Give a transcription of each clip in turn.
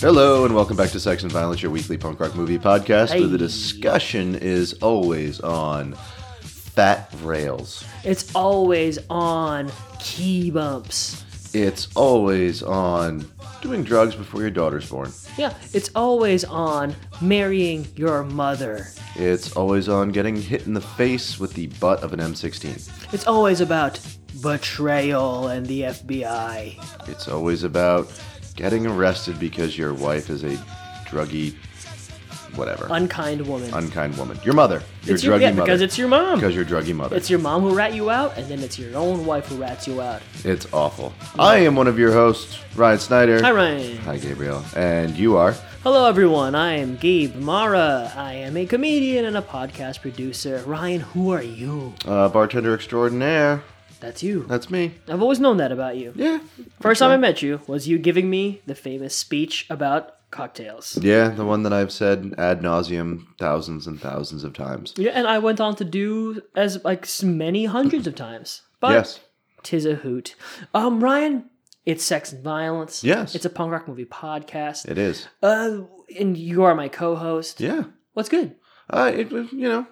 Hello and welcome back to Sex and Violence, your weekly punk rock movie podcast, where the discussion is always on fat rails. It's always on key bumps. It's always on doing drugs before your daughter's born. Yeah, it's always on marrying your mother. It's always on getting hit in the face with the butt of an M16. It's always about betrayal and the FBI. It's always about getting arrested because your wife is a druggy, whatever, Unkind woman. unkind woman. Your mother. Your it's druggy your, yeah, mother. because it's your mom. because your druggy mother. It's your mom who rat you out, and then it's your own wife who rats you out. It's awful. I am one of your hosts, Ryan Snyder. Hi, Ryan. Hi, Gabriel. And you are? Hello, everyone. I am Gabe Mara. I am a comedian and a podcast producer. Ryan, who are you? Uh, bartender extraordinaire. That's you. That's me. I've always known that about you. Yeah. First time I met you was you giving me the famous speech about cocktails. Yeah, the one that I've said ad nauseum thousands and thousands of times. Yeah, and I went on to do as like many hundreds of times. But yes. tis a hoot. Um, Ryan, it's sex and violence. Yes. It's a punk rock movie podcast. It is. Uh, and you are my co-host. Yeah. What's good? Uh, it was, you know,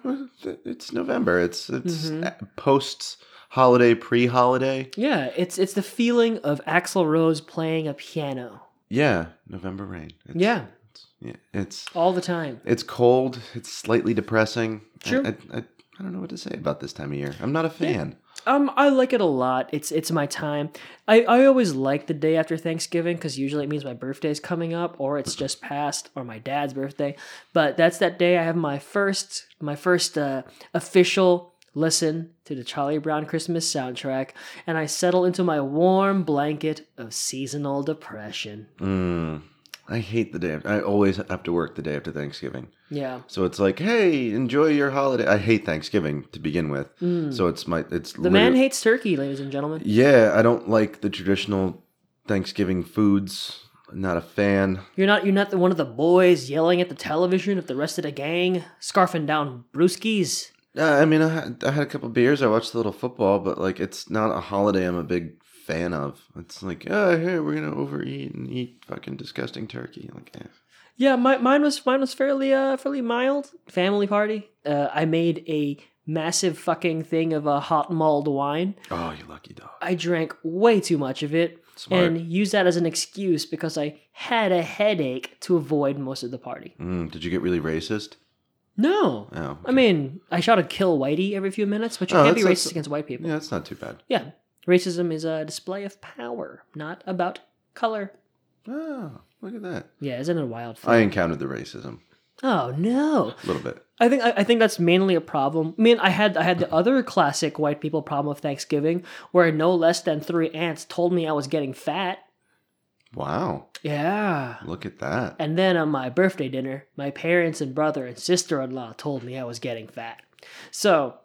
it's November. It's it's Mm-hmm. post holiday, pre holiday. Yeah, it's it's the feeling of Axl Rose playing a piano. Yeah, November rain. It's, Yeah, It's, yeah, it's all the time. it's cold. It's slightly depressing. I- Sure. I, I, I don't know what to say about this time of year. I'm not a fan. Um, I like it a lot. It's it's my time. I, I always like the day after Thanksgiving because usually it means my birthday's coming up or it's just past or my dad's birthday. But that's that day I have my first my first uh, official listen to the Charlie Brown Christmas soundtrack, and I settle into my warm blanket of seasonal depression. Mm, I hate the day. After, I always have to work the day after Thanksgiving. Yeah, So it's like, hey, enjoy your holiday. I hate Thanksgiving to begin with. So it's my it's the man hates turkey, ladies and gentlemen. Yeah, I don't like the traditional Thanksgiving foods. Not a fan. You're not you're not the one of the boys yelling at the television at the rest of the gang, scarfing down brewskis. I mean, I had, I had a couple beers. I watched a little football, but like, it's not a holiday I'm a big fan of. It's like, oh, hey, we're gonna overeat and eat fucking disgusting turkey. Like, eh. Yeah, my, mine was mine was fairly uh fairly mild. Family party. Uh, I made a massive fucking thing of a hot mulled wine. oh, you lucky dog. I drank way too much of it Smart. and used that as an excuse because I had a headache to avoid most of the party. Mm, did you get really racist? No. Oh, I mean, I shout to kill whitey every few minutes, but you Oh, can't be racist that's- against white people. yeah, that's not too bad. Yeah. Racism is a display of power, not about color. Oh, look at that. Yeah, isn't it a wild thing? I encountered the racism oh no. a little bit. I think I, I think that's mainly a problem. I mean, I had I had the other classic white people problem of Thanksgiving, where no less than three aunts told me I was getting fat. Wow, Yeah. look at that. And then on my birthday dinner, my parents and brother and sister in law told me I was getting fat. So,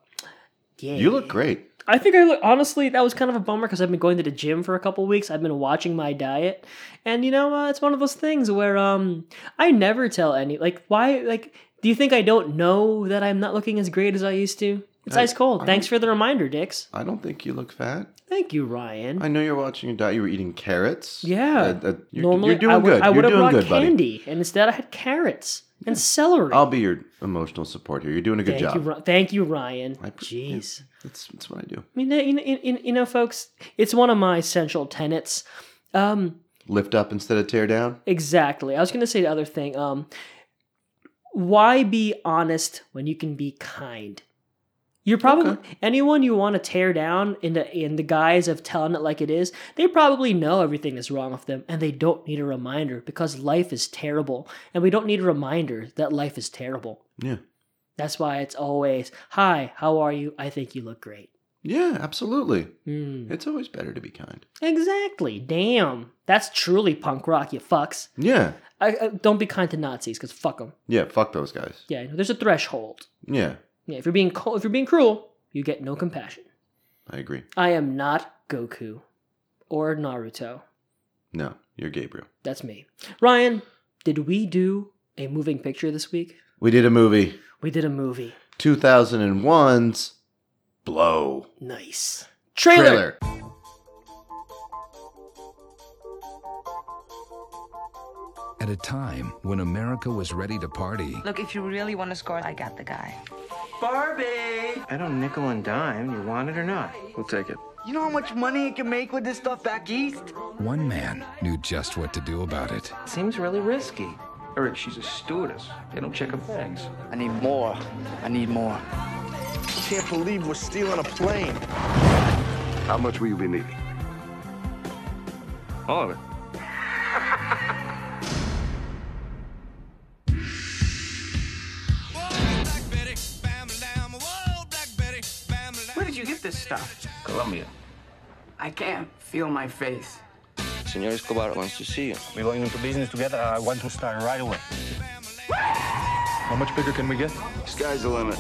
yeah. You look great. I think I look honestly that was kind of a bummer because I've been going to the gym for a couple weeks. I've been watching my diet, and you know uh, it's one of those things where um I never tell any like why like do you think I don't know that I'm not looking as great as I used to? It's I- ice cold. I Thanks for the reminder, Dix. I don't think you look fat. Thank you, Ryan. I know you're watching your diet. You were eating carrots. Yeah. Uh, uh, you're, Normally you're doing I would, good. I would you're have doing brought good, buddy. candy, and instead I had carrots and celery. I'll be your emotional support here. You're doing a good Thank job. you, thank you, Ryan. I- Jeez. That's that's what I do. I mean, you know, you, know, folks, it's one of my essential tenets. Um, Lift up instead of tear down. Exactly. I was going to say the other thing. Um, why be honest when you can be kind? You're probably Okay. anyone you want to tear down in the in the guise of telling it like it is. They probably know everything is wrong with them, and they don't need a reminder because life is terrible, and we don't need a reminder that life is terrible. Yeah. That's why it's always, "Hi, how are you? I think you look great." Yeah, absolutely. Hmm. It's always better to be kind. Exactly. Damn, that's truly punk rock, you fucks. Yeah. I, I, don't be kind to Nazis because fuck them. Yeah, fuck those guys. Yeah, there's a threshold. Yeah, Yeah, if you're being co- if you're being cruel, you get no compassion. I agree. I am not Goku or Naruto. No, you're Gabriel. That's me. Ryan, did we do a moving picture this week? We did a movie. We did a movie. 2001's Blow. Nice. Trailer. At a time when America was ready to party, Look, if you really want to score, I got the guy. Barbie! I don't nickel and dime. You want it or not? We'll take it. You know how much money you can make with this stuff back east? one man knew just what to do about it. Seems really risky. Eric, she's a stewardess. They don't check her bags. I need more. I need more. Can't believe we're stealing a plane. How much will you be needing? All of it. Stuff? Colombia. I can't feel my face. Senor Escobar wants to see you. We're going into business together. I want to start right away. How much bigger can we get? Sky's the limit.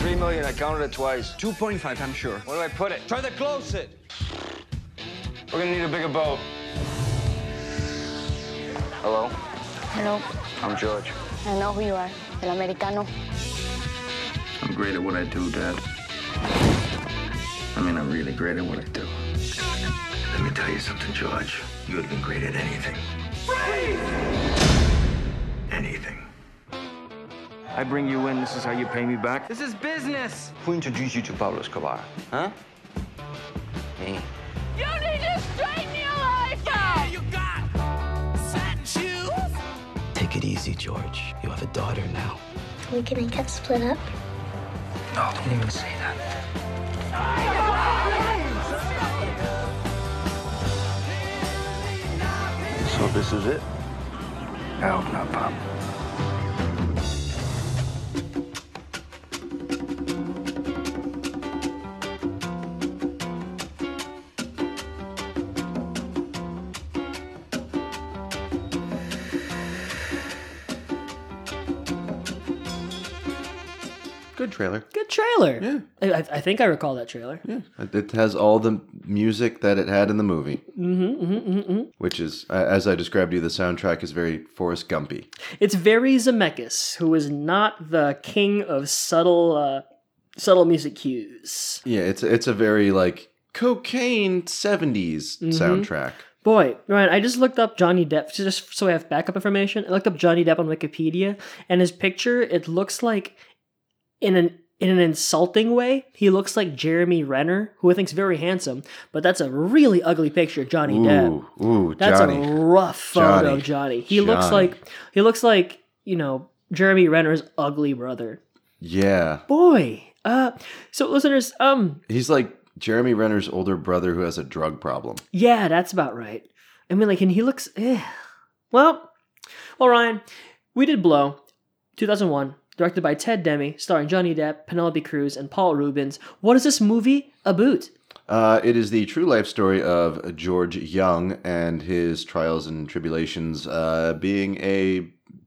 Three million, I counted it twice. 2.5, I'm sure. Where do I put it? Try to close it. We're gonna need a bigger boat. Hello, Hello, I'm George. I know who you are. El Americano. I'm great at what I do, Dad. I mean, I'm really great at what I do. Let me tell you something, George. You would have been great at anything. Anything. I bring you in. This is how you pay me back. This is business. Who introduced you to Pablo Escobar? Huh? Me. You need to straighten your life out! you got satin shoes? Take it easy, George. You have a daughter now. We can get split up. No, don't even say that. This is it? I hope not, Pop. Trailer. Good trailer. Yeah. I, I think I recall that trailer. Yeah, it has all the music that it had in the movie, Mm-hmm, mm-hmm, mm-hmm. which is, as I described to you, the soundtrack is very Forrest Gumpy. It's very Zemeckis, who is not the king of subtle, uh, subtle music cues. Yeah, it's it's a very like cocaine 70s Mm-hmm. soundtrack. Boy, Ryan, I just looked up Johnny Depp just so I have backup information. I looked up Johnny Depp on Wikipedia, and his picture it looks like in an in an insulting way, he looks like Jeremy Renner, who I think's very handsome, but that's a really ugly picture of Johnny Depp. Ooh, ooh, That's Johnny. a rough photo Johnny. of Johnny. He looks like he looks like you know Jeremy Renner's ugly brother. yeah, Boy, uh, so listeners, um, he's like Jeremy Renner's older brother who has a drug problem. yeah, that's about right. I mean, like, and he looks, eh. well, well, Ryan, we did Blow, 2001, directed by Ted Demme, starring Johnny Depp, Penelope Cruz, and Paul Reubens. What is this movie about? Uh, it is the true life story of George Young and his trials and tribulations uh, being a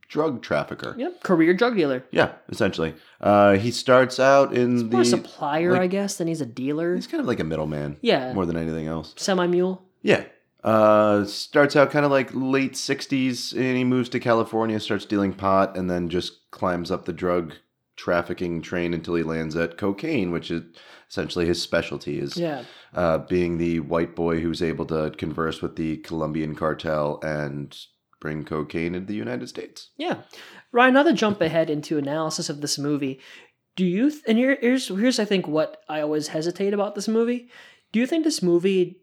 drug trafficker. Yep, career drug dealer. Yeah, essentially. Uh, he starts out in More the supplier, like- I guess, than he's a dealer. He's kind of like a middleman. Yeah. More than anything else. Semi mule. Yeah. Uh, starts out kind of like late 60s and he moves to California, starts dealing pot, and then just climbs up the drug trafficking train until he lands at cocaine, which is essentially his specialty is Yeah. uh, being the white boy who's able to converse with the Colombian cartel and bring cocaine into the United States. Yeah. Ryan, now to jump ahead into analysis of this movie, do you, th- and here, here's, here's, I think, what I always hesitate about this movie. Do you think this movie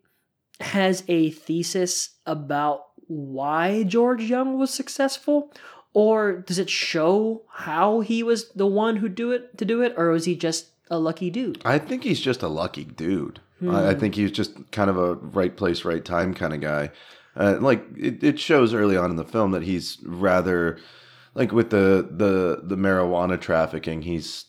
has a thesis about why George Young was successful? Or does it show how he was the one who do it to do it, or was he just a lucky dude? I think he's just a lucky dude. I, I think he's just kind of a right place, right time kind of guy. Uh, like it, it shows early on in the film that he's rather like with the the the marijuana trafficking. He's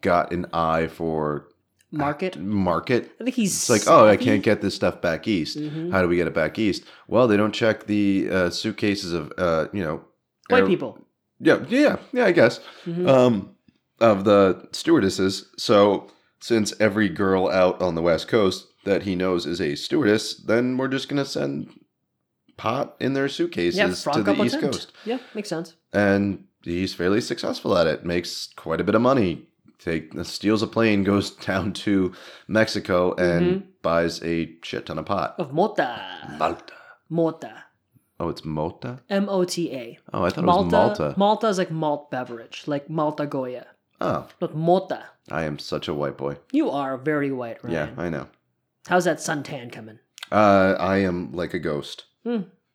got an eye for Market. market. I think he's It's like, oh, I can't get this stuff back east. Mhm. How do we get it back east? Well, they don't check the uh, suitcases of uh, you know White air- people. Yeah, yeah, yeah. I guess Mhm. um, of the stewardesses. So since every girl out on the west coast that he knows is a stewardess, then we're just gonna send pot in their suitcases yeah, to the east coast, Yeah, makes sense. and he's fairly successful at it. Makes quite a bit of money. Take steals a plane, goes down to Mexico, and Mm-hmm. buys a shit ton of pot. Of Mota. Malta. Mota. Oh, it's Mota. M O T A. Oh, I thought it was Malta. Malta is like malt beverage, like Malta Goya. Oh, not Malta. I am such a white boy. You are very white, Ryan. Yeah, I know. How's that suntan coming? Uh, I am like a ghost.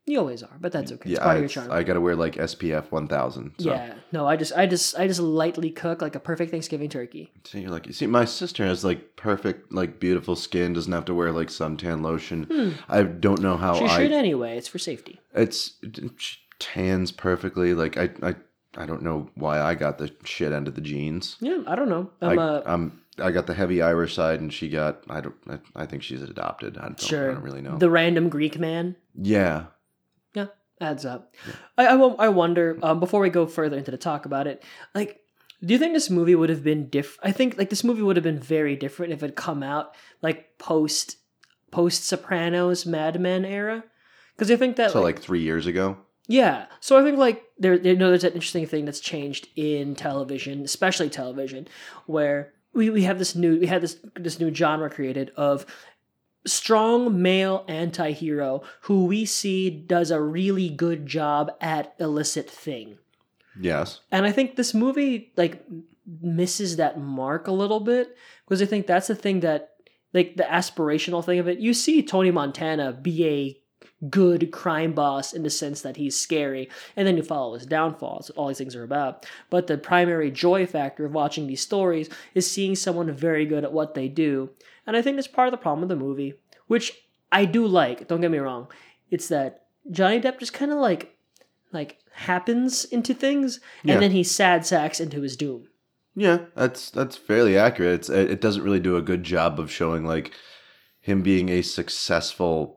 You always are, but that's okay. It's Yeah, part I, of your charm. I gotta wear like SPF 1000. So. Yeah. No, I just, I just, I just lightly cook like a perfect Thanksgiving turkey. So you're like, see, my sister has like perfect, like beautiful skin. Doesn't have to wear like suntan lotion. I don't know how She I. should anyway. It's for safety. It's she tans perfectly. Like I, I, I don't know why I got the shit end of the genes. Yeah, I don't know. I, I'm uh, I'm I got the heavy Irish side, and she got I don't I, I think she's adopted. I don't, sure. I don't really know. The random Greek man. Yeah, adds up. I, I, I wonder, um, before we go further into the talk about it, like, do you think this movie would have been different? I think, like, this movie would have been very different if it had come out, like, post, post Sopranos, Mad Men era. Because I think that, so like three years ago. yeah. So I think, like, there, there, you know, there's an interesting thing that's changed in television, especially television, where we, we have this new, we had this, this new genre created of strong male anti-hero who we see does a really good job at illicit thing. Yes. And I think this movie like misses that mark a little bit because I think that's the thing that like the aspirational thing of it. You see Tony Montana be a good crime boss in the sense that he's scary and then you follow his downfall. That's all these things are about. But the primary joy factor of watching these stories is seeing someone very good at what they do. And I think that's part of the problem with the movie, which I do like, don't get me wrong. It's that Johnny Depp just kind of like like happens into things and Yeah. then he sad sacks into his doom. Yeah, that's that's fairly accurate. It's, it it doesn't really do a good job of showing like him being a successful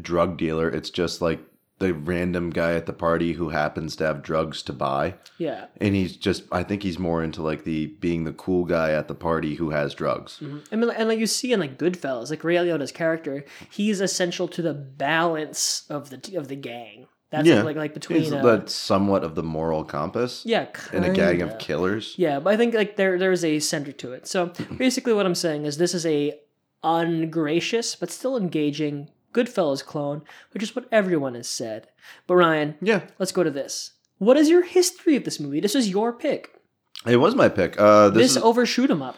drug dealer. It's just like the random guy at the party who happens to have drugs to buy. Yeah. And he's just I think he's more into like the being the cool guy at the party who has drugs. I mean, and like you see in like Goodfellas, like Ray Liotta's character, he's essential to the balance of the of the gang. That's yeah. like like between He's uh, somewhat of the moral compass. yeah, In a gang kinda. of killers. Yeah, but I think like there there's a center to it. So basically, what I'm saying is this is a ungracious but still engaging Goodfellas clone, which is what everyone has said. But Ryan, Yeah. let's go to this. What is your history of this movie? This is your pick. It was my pick. Uh this, This, is, overshoot 'em up.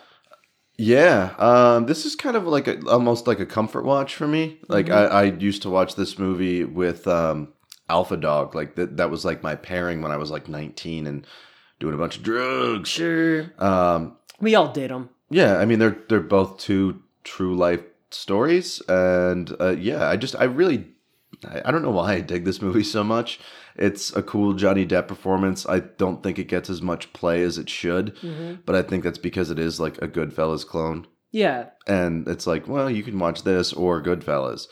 Yeah, um, this is kind of like a, almost like a comfort watch for me. Like I, I used to watch this movie with um, Alpha Dog. Like that, that was like my pairing when I was like 19 and doing a bunch of drugs. Sure, Um, we all did them. yeah, I mean they're they're both two true life stories, and uh, yeah, I just I really I, I don't know why I dig this movie so much. It's a cool Johnny Depp performance. I don't think it gets as much play as it should, but I think that's because it is like a Goodfellas clone Yeah, and it's like, well, you can watch this or Goodfellas.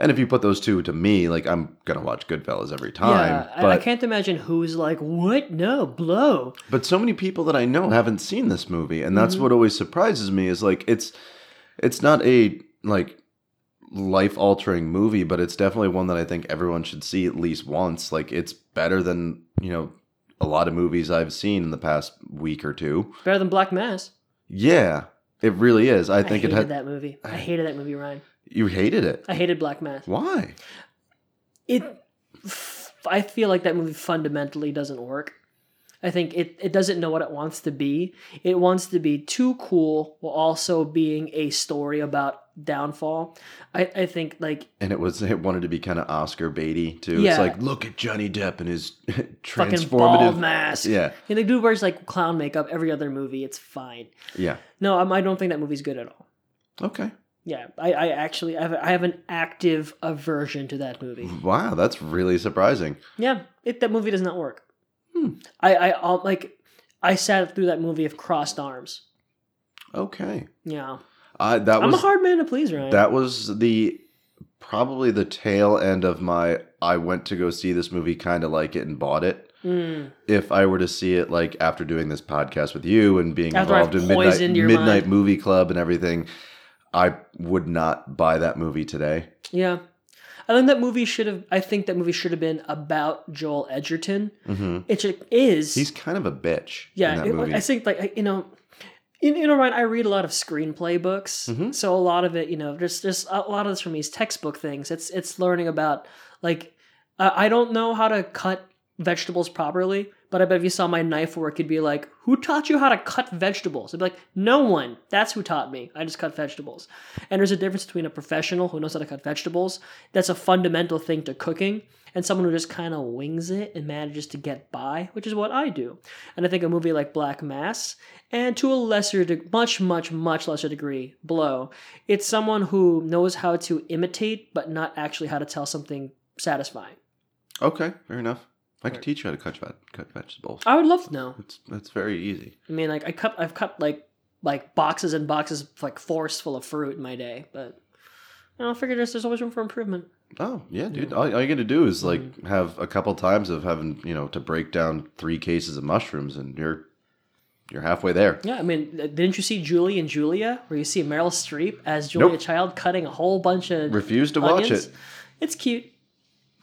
And if you put those two to me, like I'm gonna watch Goodfellas every time. yeah. I, but I can't imagine who's like, what? No, blow. but so many people that I know haven't seen this movie, and Mm-hmm. that's what always surprises me. Is like it's it's not a like life altering movie, but it's definitely one that I think everyone should see at least once. Like it's better than you know a lot of movies I've seen in the past week or two. Better than Black Mass. Yeah, it really is. I I, think hated it had. that movie. I hated that movie, Ryan. You hated it. I hated Black Mass. Why? It, I feel like that movie fundamentally doesn't work. I think it, it doesn't know what it wants to be. It wants to be too cool while also being a story about downfall. I, I think like And it was it wanted to be kind of Oscar baity too. Yeah. It's like look at Johnny Depp and his transformative bald mask. Yeah, And the dude wears like clown makeup every other movie. It's fine. yeah. No, I'm, I don't think that movie's good at all. Okay. Yeah, I, I actually I have, I have an active aversion to that movie. Wow, that's really surprising. Yeah, it, that movie does not work. Hmm. I I I'll, like I sat through that movie of crossed arms. Okay. Yeah, I that I'm was a hard man to please, Ryan. that was the probably the tail end of my I went to go see this movie kind of like it and bought it. Mm. If I were to see it like after doing this podcast with you and being After I've involved in midnight midnight mind. movie club and everything, I would not buy that movie today. Yeah, I think that movie should have. I think that movie should have been about Joel Edgerton. hmm It is. He's kind of a bitch. in yeah, that it-. I think like you know. You you know, Ryan, I read a lot of screenplay books, Mm-hmm. so a lot of it, you know, just just a lot of this for me is textbook things. It's it's learning about like I I don't know how to cut vegetables properly, but I bet if you saw my knife work, you'd be like, "Who taught you how to cut vegetables?" I'd be like, "No one. That's who taught me. I just cut vegetables." And there's a difference between a professional who knows how to cut vegetables. That's a fundamental thing to cooking, and someone who just kind of wings it and manages to get by, which is what I do. And I think a movie like Black Mass, and to a lesser, de- much, much, much lesser degree, Blow, it's someone who knows how to imitate, but not actually how to tell something satisfying. Okay, fair enough. I can teach you how to cut ve- cut vegetables. I would love to know. It's that's very easy. I mean, like I cut, I've cut like like boxes and boxes, of, like forests full of fruit in my day, but you know, I figured there's, there's always room for improvement. Oh yeah, dude. All, all you got to do is like Mm-hmm. have a couple times of having you know to break down three cases of mushrooms, and you're you're halfway there. Yeah, I mean, didn't you see Julie and Julia, where you see Meryl Streep as Julia Nope. Child cutting a whole bunch of Refuse to watch onions? it. It's cute.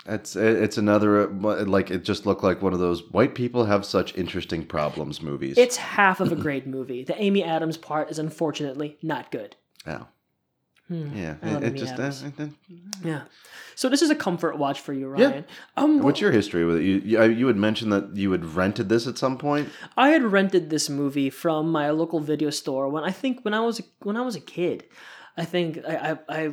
It's it's another uh, like it just looked like one of those white people have such interesting problems movies. It's half of a great movie. The Amy Adams part is unfortunately not good. oh. Hmm, Yeah, it, it just uh, uh, Yeah. So this is a comfort watch for you, Yeah. Ryan. Um, What's your history with it? You, you you had mentioned that you had rented this at some point. I had rented this movie from my local video store when I think when I was when I was a kid. I think I I, I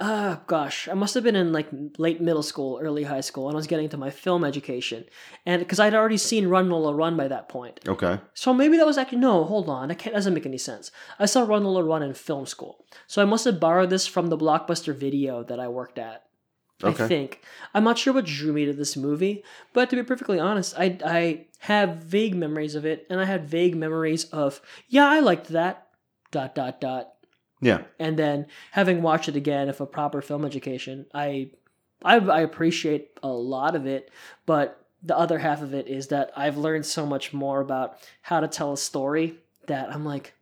uh gosh, I must have been in like late middle school, early high school, and I was getting into my film education, and because I'd already seen Run Lola Run by that point, Okay. so maybe that was actually no. Hold on, that can't, doesn't make any sense. I saw Run Lola Run in film school, so I must have borrowed this from the Blockbuster video that I worked at. Okay. I think I'm not sure what drew me to this movie, but to be perfectly honest, I I have vague memories of it, and I had vague memories of yeah, I liked that. Dot dot dot. Yeah. And then having watched it again, if a proper film education, I, I I appreciate a lot of it, but the other half of it is that I've learned so much more about how to tell a story that I'm like,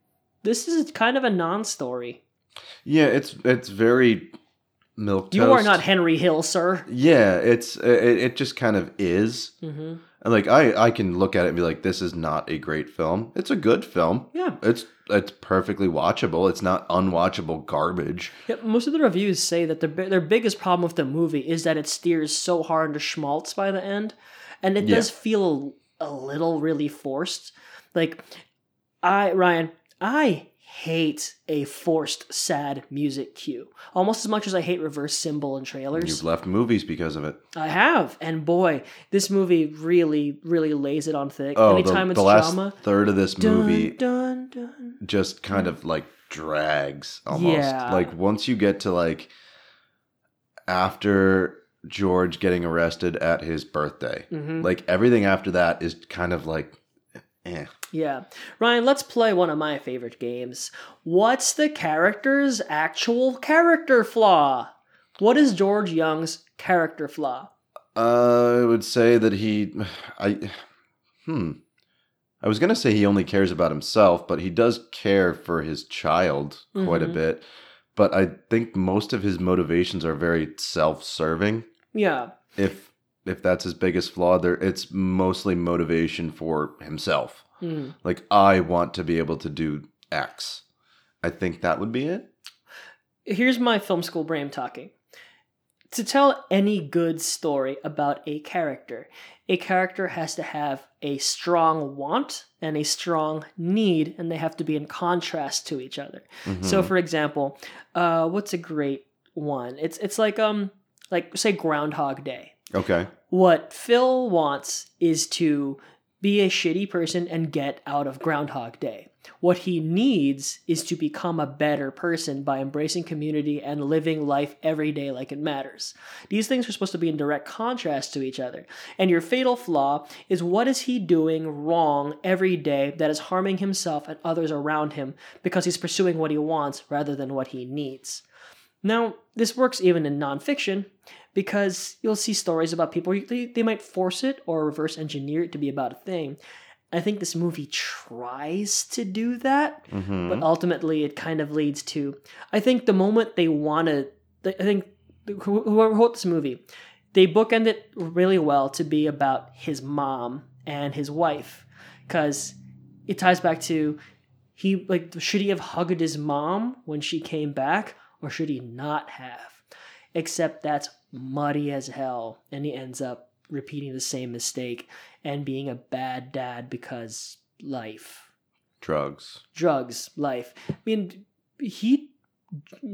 this is kind of a non-story. Yeah. It's it's very milk. You are not Henry Hill, sir. Yeah. It's it, it just kind of is. hmm And like I I can look at it and be like, this is not a great film. It's a good film. Yeah. It's it's perfectly watchable. It's not unwatchable garbage. Yeah, most of the reviews say that the, bi- their biggest problem with the movie is that it steers so hard into schmaltz by the end, and it Yeah. does feel a little really forced. Like, I Ryan, I hate a forced sad music cue almost as much as I hate reverse cymbal in trailers. You've left movies because of it. I have, and boy, this movie really, really lays it on thick. Oh, Anytime the, it's the last drama, third of this dun, movie dun, dun. just kind of like drags almost. Yeah. Like once you get to like after George getting arrested at his birthday, Mhm. like everything after that is kind of like, eh. Yeah. Ryan, let's play one of my favorite games. What's the character's actual character flaw? What is George Young's character flaw? I would say that he, I, hmm. I was gonna say he only cares about himself, but he does care for his child quite Mhm. a bit. But I think most of his motivations are very self-serving. Yeah. If if that's his biggest flaw, there it's mostly motivation for himself. Mm. Like I want to be able to do X. I think that would be it. Here's my film school brain talking. To tell any good story about a character, a character has to have a strong want and a strong need, and they have to be in contrast to each other. So, Mhm. for example, uh, what's a great one? It's it's like um like say Groundhog Day. Okay. What Phil wants is to be a shitty person and get out of Groundhog Day. What he needs is to become a better person by embracing community and living life every day like it matters. These things are supposed to be in direct contrast to each other. And your fatal flaw is what is he doing wrong every day that is harming himself and others around him because he's pursuing what he wants rather than what he needs. Now, this works even in nonfiction because you'll see stories about people, they, they might force it or reverse engineer it to be about a thing. I think this movie tries to do that, Mhm. but ultimately it kind of leads to. I think the moment they want to. I think whoever wrote this movie, they bookend it really well to be about his mom and his wife because it ties back to he like should he have hugged his mom when she came back or should he not have except that's muddy as hell, and he ends up repeating the same mistake and being a bad dad because life, Drugs. drugs, life. I mean, he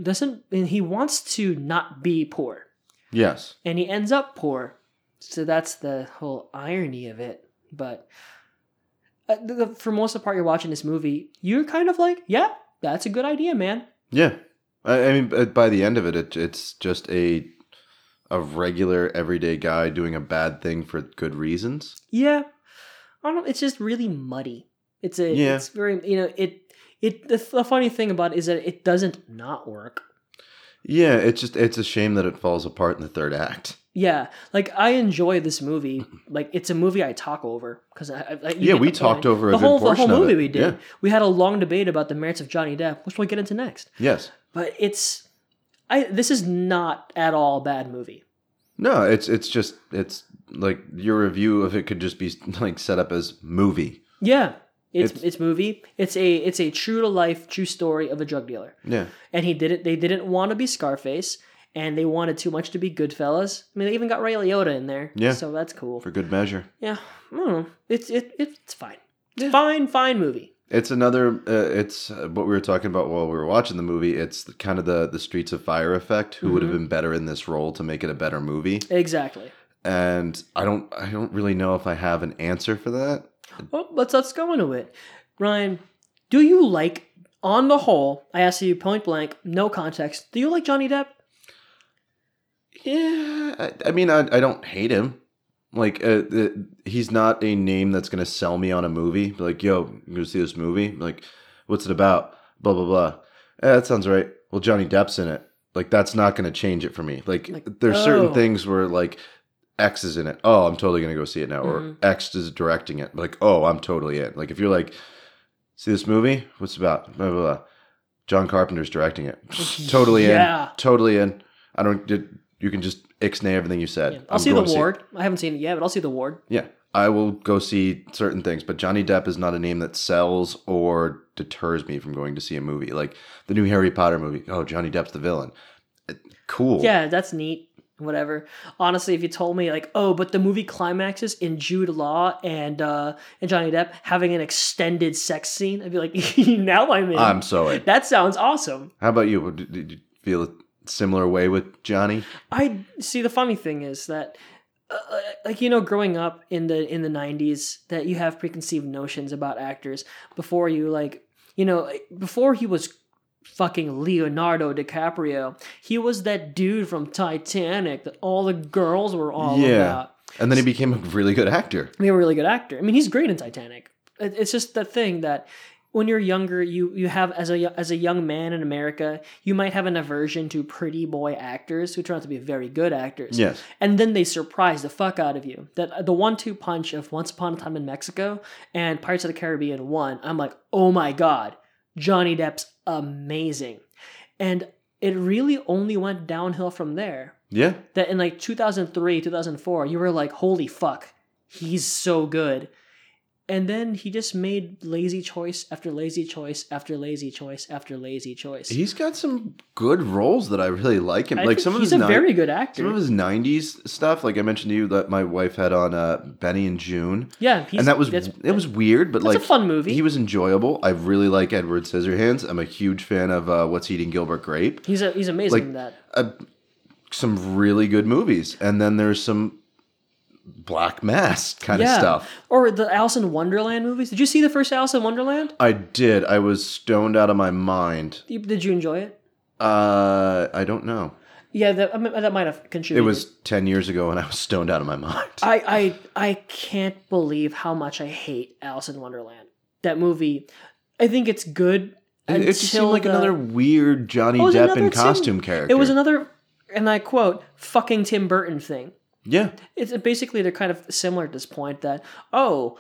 doesn't, and he wants to not be poor, Yes. and he ends up poor. So that's the whole irony of it. But uh, the, the- for most of the part, you're watching this movie, you're kind of like, yeah, that's a good idea, man. Yeah. I, I mean, uh, by the end of it, it, it's just a a regular everyday guy doing a bad thing for good reasons. Yeah, I don't. know, It's just really muddy. It's a. Yeah. It's very. You know. It. It. The, the funny thing about it is that it doesn't not work. Yeah, it's just it's a shame that it falls apart in the third act. Yeah, like I enjoy this movie. Like it's a movie I talk over because I, I Yeah, we talked point. over a the whole the whole movie. We did. Yeah. We had a long debate about the merits of Johnny Depp, which we'll get into next. Yes. But it's, I this is not at all a bad movie. No, it's it's just it's like your review of it could just be like set up as movie. Yeah, it's It's- it's, movie. It's a it's a true to life true story of a drug dealer. Yeah. and he did it. They didn't want to be Scarface, and they wanted too much to be Goodfellas. I mean, they even got Ray Liotta in there. Yeah. so that's cool. For good measure. yeah, I don't know. It's it, it's fine. It's fine, fine movie. It's another. Uh, it's uh, what we were talking about while we were watching the movie. It's the, kind of the the Streets of Fire effect. Who would have Mm-hmm. been better in this role to make it a better movie? Exactly. And I don't. I don't really know if I have an answer for that. Well, let's let's go into it. Ryan, do you like, on the whole? I ask you point blank, no context. Do you like Johnny Depp? Yeah, I, I mean, I, I don't hate him. Like, uh, uh, he's not a name that's gonna sell me on a movie. Like, yo, you go see this movie? Like, what's it about? Blah blah blah. Eh, that sounds right. Well, Johnny Depp's in it. Like, that's not gonna change it for me. Like, Like, there's certain oh. things where like X is in it. Oh, I'm totally gonna go see it now. Or Mhm. X is directing it. Like, oh, I'm totally in. Like, if you're like, see this movie? What's it about? Blah blah blah. John Carpenter's directing it. totally Yeah. in. Totally in. I don't. Did, you can just ixnay everything you said. I'll I'm see the ward. I haven't seen it yet, but I'll see the ward. Yeah, I will go see certain things, but Johnny Depp is not a name that sells or deters me from going to see a movie. Like the new Harry Potter movie. Oh, Johnny Depp's the villain. Eh, Cool. Yeah, that's neat. Whatever. Honestly, if you told me like, oh, but the movie climaxes in Jude Law and uh and Johnny Depp having an extended sex scene, I'd be like, now I'm in. I'm so in. that sounds awesome. How about you? Did, you feel similar way with Johnny? I see. The funny thing is that, uh, like you know, growing up in the in the '90s, that you have preconceived notions about actors before you like, you know, before he was fucking Leonardo DiCaprio, he was that dude from Titanic that all the girls were all yeah. about. And then he became a really good actor. I mean, a really good actor. I mean, he's great in Titanic. It's just the thing that when you're younger, you you have as a as a young man in America, you might have an aversion to pretty boy actors who turn out to be very good actors. Yes. And then they surprise the fuck out of you. That the one-two punch of Once Upon a Time in Mexico and Pirates of the Caribbean one. I'm like, oh my god, Johnny Depp's amazing, and it really only went downhill from there Yeah. that in like 2003 2004 you were like holy fuck he's so good and then he just made lazy choice after lazy choice after lazy choice after lazy choice He's got some good roles that I really like him. I like some of he's his a ni- very good actor Some of his '90s stuff, like I mentioned to you, that my wife had on uh, Benny and Joon. yeah he's, and that was it was weird, but like a fun movie. He was enjoyable. I really like Edward Scissorhands. I'm a huge fan of uh, What's Eating Gilbert Grape. he's a, he's amazing like in that uh, some really good movies, and then there's some Black Mass kind yeah of stuff. or the alice in wonderland movies did you see the first alice in wonderland I did. I was stoned out of my mind. Did you enjoy it Uh, I don't know. yeah that, I mean, that might have contributed. It was ten years ago, and I was stoned out of my mind. I, I I can't believe how much I hate Alice in Wonderland. That movie, I think it's good. It, it just seemed like the- another weird Johnny Depp another in Tim- costume character. It was another, and I quote, "fucking Tim Burton thing." Yeah. It's basically they're kind of similar at this point. That oh,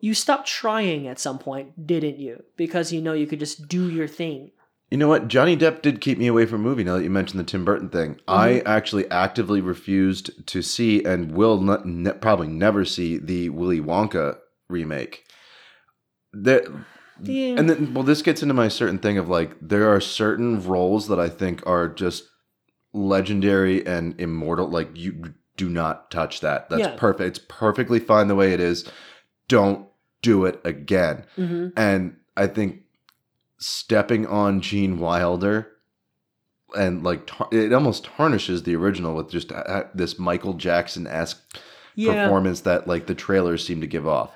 you stopped trying at some point, didn't you? Because you know you could just do your thing. You know what? Johnny Depp did keep me away from a movie. Now that you mentioned the Tim Burton thing, Mm-hmm. I actually actively refused to see and will not, ne- probably never see the Willy Wonka remake. Yeah. and then, well, this gets into my certain thing of like there are certain roles that I think are just legendary and immortal. Like you do not touch that. That's Yeah. perfect. It's perfectly fine the way it is. Don't do it again. hmm And I think stepping on Gene Wilder and like tar- it almost tarnishes the original with just uh, this Michael Jackson esque Yeah. performance that like the trailers seem to give off.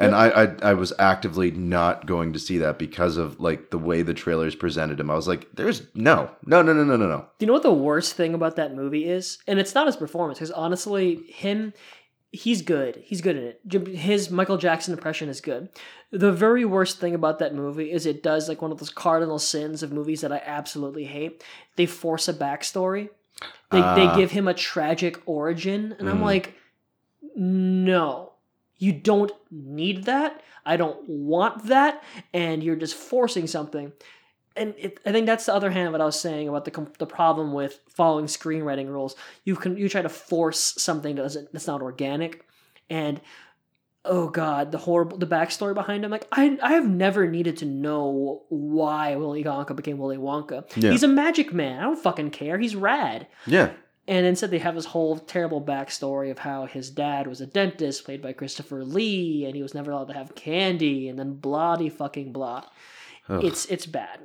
And I, I I was actively not going to see that because of like the way the trailers presented him. I was like, there's no, no, no, no, no, no, no. Do you know what the worst thing about that movie is? And it's not his performance, because honestly, him, he's good. He's good in it. His Michael Jackson impression is good. The very worst thing about that movie is it does like one of those cardinal sins of movies that I absolutely hate. They force a backstory. They, they Ah. give him a tragic origin, and I'm Mm. like, no, you don't need that. I don't want that, and you're just forcing something and it, I think that's the other hand of what I was saying about the the problem with following screenwriting rules. You can you try to force something that doesn't that's not organic, and oh god, the horrible the backstory behind him. Like I I have never needed to know why Willy Wonka became Willy Wonka. Yeah. He's a magic man. I don't fucking care. He's rad. Yeah. And instead, they have this whole terrible backstory of how his dad was a dentist, played by Christopher Lee, and he was never allowed to have candy, and then bloody fucking blah. Ugh. It's it's bad.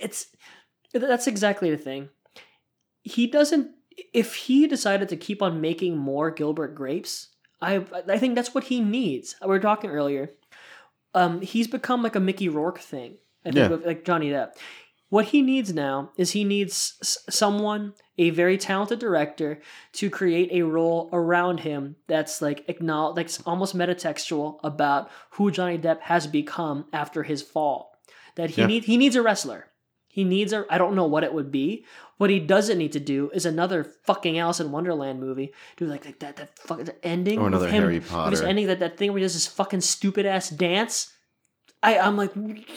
It's that's exactly the thing. He doesn't. If he decided to keep on making more Gilbert grapes, I I think that's what he needs. We were talking earlier. Um, he's become like a Mickey Rourke thing. I think Yeah. like Johnny Depp. What he needs now is he needs s- someone, a very talented director, to create a role around him that's like acknowledge, like almost metatextual about who Johnny Depp has become after his fall. That he Yeah. needs he needs a wrestler. He needs a I don't know what it would be. What he doesn't need to do is another fucking Alice in Wonderland movie. Do like, like that that fucking ending Or another him, Harry his Potter. ending that that thing where he does this fucking stupid ass dance. I, I'm like,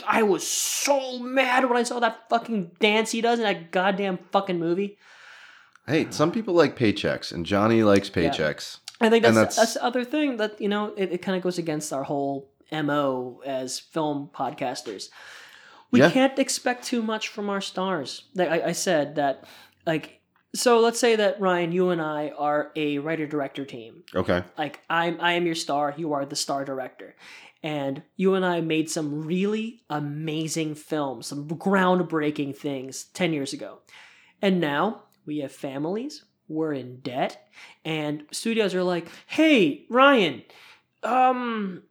I was so mad when I saw that fucking dance he does in that goddamn fucking movie. Hey, some people like paychecks, and Johnny likes paychecks. I think that's that's, that's- the other thing that you know it, it kind of goes against our whole mo as film podcasters. We Yeah. can't expect too much from our stars. Like I, I said that, like so. Let's say that Ryan, you and I are a writer director team. Okay. Like I'm, I am your star. You are the star director, and you and I made some really amazing films, some groundbreaking things ten years ago, and now we have families. We're in debt, and studios are like, "Hey, Ryan, um,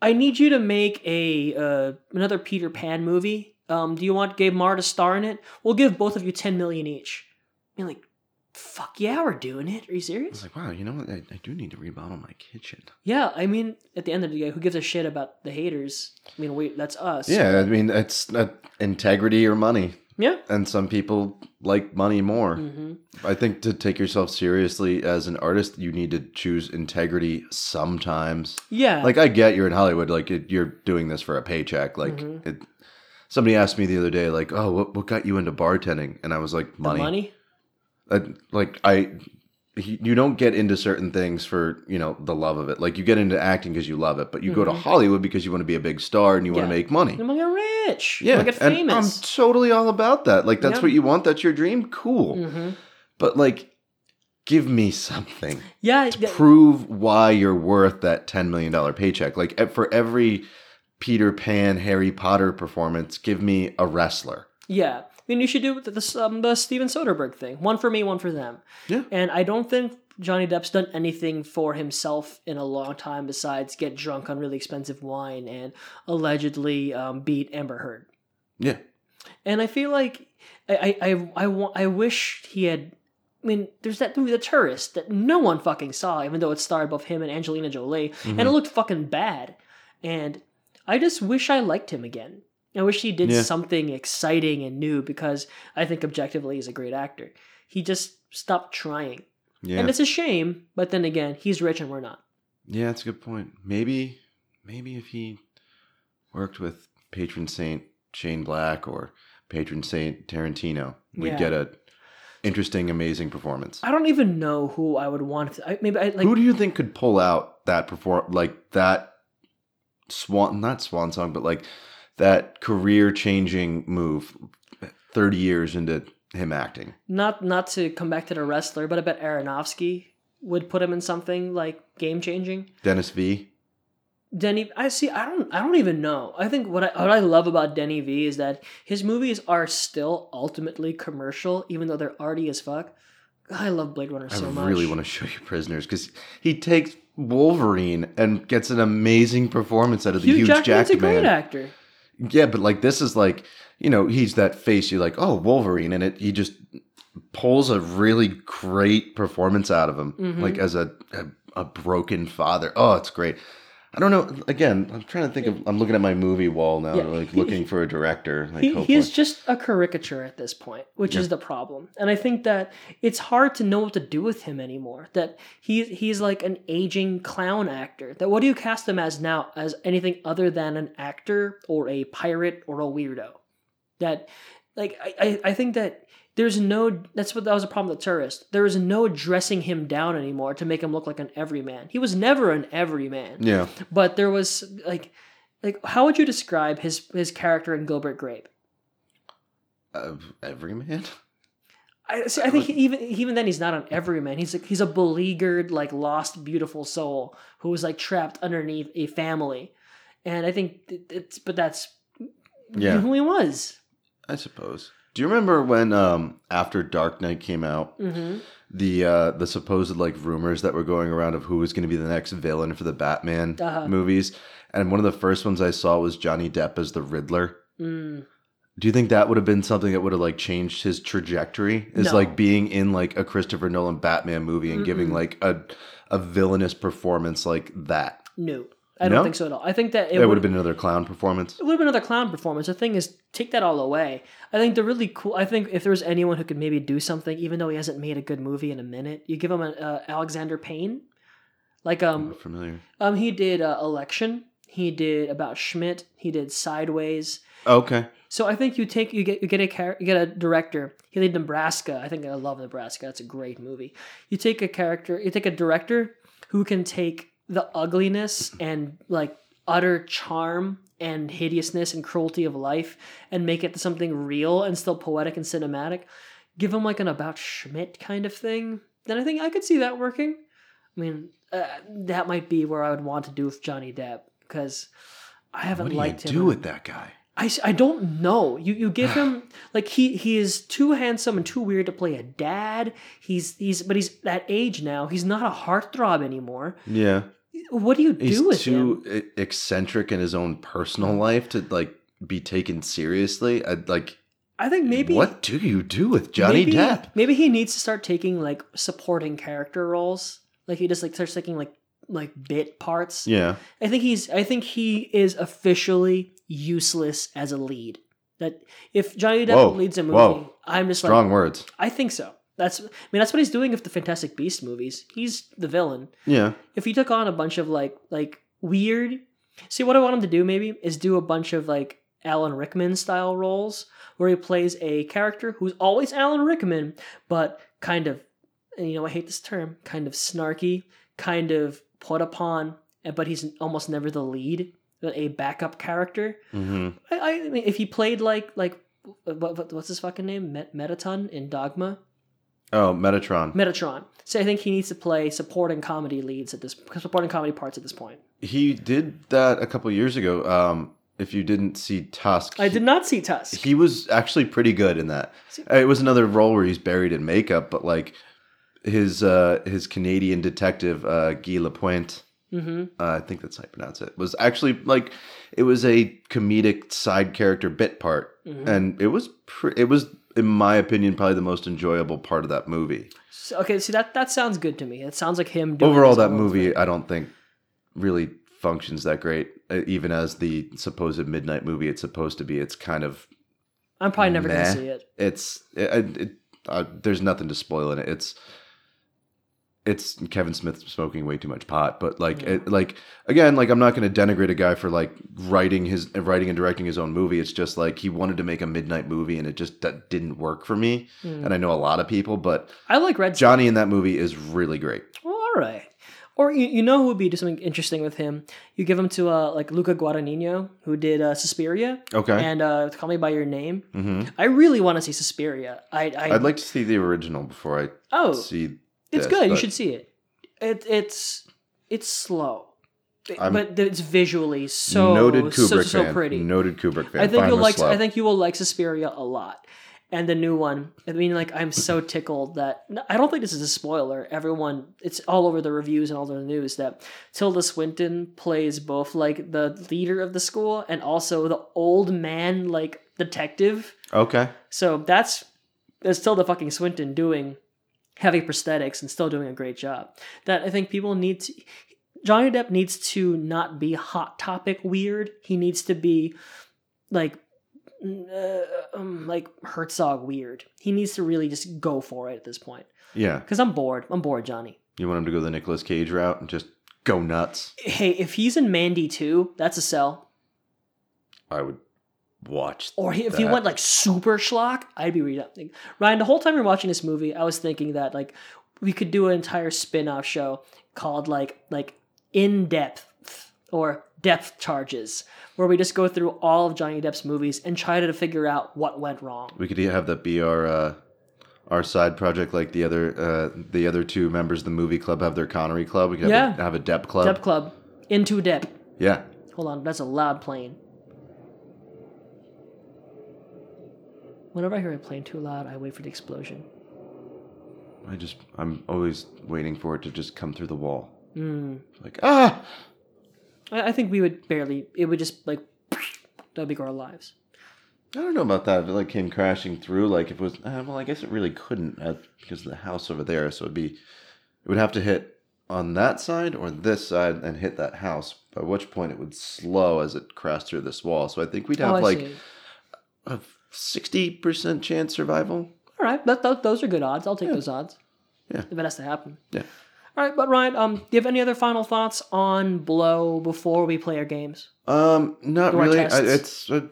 I need you to make a uh, another Peter Pan movie. Um, do you want Gabe Marr to star in it? We'll give both of you ten million each." You're like, "Fuck yeah, we're doing it." Are you I serious? was like, wow, you know what? I, I do need to remodel my kitchen. Yeah, I mean, at the end of the day, who gives a shit about the haters? I mean, we that's us. Yeah, I mean, it's uh, integrity or money. Yeah. And some people like money more. hmm I think to take yourself seriously as an artist, you need to choose integrity sometimes. Yeah. Like I get you're in Hollywood, like it, you're doing this for a paycheck. Like Mhm. it. Somebody asked me the other day, like, "Oh, what what got you into bartending?" And I was like, the "Money." money. Uh, like I, you don't get into certain things for you know the love of it. Like you get into acting because you love it, but you go to Mhm. Hollywood because you want to be a big star and you want to make money. I'm gonna get rich. Yeah, get famous. I'm totally all about that. Like that's Yeah. what you want. That's your dream. Cool. hmm But like, give me something. Yeah. to th- prove why you're worth that ten million dollar paycheck. Like for every Peter Pan, Harry Potter performance, give me a wrestler. Yeah. Mean, you should do the, um, the Steven Soderbergh thing. One for me, one for them. Yeah. And I don't think Johnny Depp's done anything for himself in a long time besides get drunk on really expensive wine and allegedly um, beat Amber Heard. Yeah. And I feel like I I I, I, want, I wish he had. I mean, there's that movie, The Tourist, that no one fucking saw, even though it starred both him and Angelina Jolie, and it Mhm. looked fucking bad. And I just wish I liked him again. I wish he did Yeah. something exciting and new because I think objectively he's a great actor. He just stopped trying. Yeah. And it's a shame, but then again, he's rich and we're not. Yeah, that's a good point. Maybe, maybe if he worked with patron saint Shane Black or patron saint Tarantino, we'd Yeah. get a interesting, amazing performance. I don't even know who I would want to. I, maybe I like. Who do you think could pull out that perform like that swan, not swan song, but like that career changing move, thirty years into him acting. Not not to come back to the wrestler, but I bet Aronofsky would put him in something like game changing. Dennis V. Denny, I see. I don't. I don't even know. I think what I what I love about Denny V is that his movies are still ultimately commercial, even though they're arty as fuck. I love Blade Runner so I much. I really want to show you Prisoners because he takes Wolverine and gets an amazing performance out of the Hugh Hugh Jackman's a Jackman. great actor. Yeah, but like this is like you know he's that face. You're like, oh, Wolverine, and it he just pulls a really great performance out of him, Mhm. like as a, a a broken father. Oh, it's great. I don't know. Again, I'm trying to think of. I'm looking at my movie wall now, Yeah, like looking for a director. Like, He, he's just a caricature at this point, which Yeah. is the problem. And I think that it's hard to know what to do with him anymore. That he he's like an aging clown actor. That what do you cast him as now? As anything other than an actor or a pirate or a weirdo? That like I, I, I think that there's no that's what that was a problem with the tourist. There is no dressing him down anymore to make him look like an everyman. He was never an everyman yeah. but there was like like how would you describe his his character in Gilbert Grape? Uh, every man. I see, I think he, even even then he's not an everyman. He's like he's a beleaguered like lost beautiful soul who was like trapped underneath a family, and I think it's but that's Yeah. who he was. I suppose. Do you remember when um after Dark Knight came out, hmm the uh the supposed like rumors that were going around of who was going to be the next villain for the Batman Uh-huh. movies, and one of the first ones I saw was Johnny Depp as the Riddler. Mm. Do you think that would have been something that would have like changed his trajectory? Is No. like being in like a Christopher Nolan Batman movie and giving Mm-mm. like a a villainous performance like that? No, I don't No? think so at all. I think that It, would have been another clown performance. It would have been another clown performance. The thing is, take that all away. I think the really cool. I think if there was anyone who could maybe do something, even though he hasn't made a good movie in a minute, you give him an uh, Alexander Payne. Like um familiar. um he did uh, Election. He did about Schmidt. He did Sideways. Okay. So I think you take you get you get a char- you get a director. He did Nebraska. I think I love Nebraska. That's a great movie. You take a character. You take a director who can take the ugliness and like utter charm and hideousness and cruelty of life and make it something real and still poetic and cinematic. Give him like an about Schmidt kind of thing. Then I think I could see that working. I mean, uh, that might be where I would want to do with Johnny Depp because I haven't What do liked you him. do in- with that guy? I, I don't know. You you give him like he he is too handsome and too weird to play a dad. He's he's but he's that age now. He's not a heartthrob anymore. Yeah. What do you do He's with too him? eccentric in his own personal life to like be taken seriously. I, like, I think maybe what do you do with Johnny maybe, Depp? Maybe he needs to start taking like supporting character roles. Like he just like starts taking like like bit parts. Yeah. I think he's I think he is officially useless as a lead. That if Johnny Depp Whoa, leads a movie, whoa. I'm just like Strong like words. I think so. That's I mean that's what he's doing with the Fantastic Beast movies. He's the villain. Yeah. If he took on a bunch of like like weird See what I want him to do maybe is do a bunch of like Alan Rickman style roles where he plays a character who's always Alan Rickman but kind of you know I hate this term, kind of snarky, kind of put upon but he's almost never the lead, but a backup character. hmm I, I mean, if he played like like what what's his fucking name? Met, Metaton in Dogma. Oh, Metatron. Metatron. So I think he needs to play supporting comedy leads at this supporting comedy parts at this point. he did that a couple years ago. Um, if you didn't see Tusk, I did not see Tusk. he was actually pretty good in that. It was another role where he's buried in makeup, but like his uh, his Canadian detective uh, Guy Lapointe, hmm uh, I think that's how you pronounce it, was actually like it was a comedic side character bit part, Mhm. and it was pr- it was in my opinion probably the most enjoyable part of that movie. So, okay, see that that sounds good to me. It sounds like him. Doing Overall, that movie thing. I don't think really functions that great, uh, even as the supposed midnight movie it's supposed to be. It's kind of I'm probably never meh. gonna see it. It's it, it, uh, there's nothing to spoil in it. It's it's Kevin Smith smoking way too much pot, but like it, like again, like I'm not going to denigrate a guy for like writing his writing and directing his own movie. It's just like he wanted to make a midnight movie and it just that didn't work for me. Mm. And I know a lot of people, but I like Red. Johnny in that movie is really great. Well, all right. Or you, you know who would be do something interesting with him? You give him to uh like Luca Guadagnino, who did uh, Suspiria. Okay. And uh, Call Me by Your Name. hmm I really want to see Suspiria. I, I I'd like to see the original before I Oh, see. It's this, good. You should see it. It it's it's slow, I'm- but it's visually so noted Kubrick so, so fan. pretty. Noted Kubrick fan. I think Fine you'll like. slow. I think you will like Suspiria a lot, and the new one. I mean, like I'm so tickled that I don't think this is a spoiler. Everyone, it's all over the reviews and all over the news that Tilda Swinton plays both like the leader of the school and also the old man like detective. Okay. So that's that's Tilda fucking Swinton doing heavy prosthetics and still doing a great job. That I think people need to. Johnny Depp needs to not be hot topic weird. He needs to be like uh, um, like Herzog weird. He needs to really just go for it at this point. Yeah. Because I'm bored. I'm bored, Johnny. You want him to go the Nicolas Cage route and just go nuts? Hey, if he's in Mandy too, that's a sell. I would watch. Or if he that. went like super schlock, I'd be reading. Like, Ryan, the whole time you're watching this movie, I was thinking that like we could do an entire spin-off show called like like in depth or depth charges, where we just go through all of Johnny Depp's movies and try to figure out what went wrong. We could have that be our uh, our side project, like the other uh, the other two members of the movie club have their Connery club. We could have, Yeah. a, have a Depp club. Depp Club, into Depp. Yeah. Hold on, that's a loud plane. Whenever I hear a plane too loud, I wait for the explosion. I just I'm always waiting for it to just come through the wall. Mm. Like ah. I, I think we would barely. It would just like that'd be our lives. I don't know about that. If it like came crashing through, like if it was, uh, well, I guess it really couldn't uh, because of the house over there. So it'd be, it would have to hit on that side or this side and hit that house. By which point it would slow as it crashed through this wall. So I think we'd have Oh, like a sixty percent chance survival. All right, that, that, those are good odds. I'll take those odds. Yeah. if it has to happen. Yeah. All right, but Ryan, um, do you have any other final thoughts on Blow before we play our games? Um, not really. I, it's a,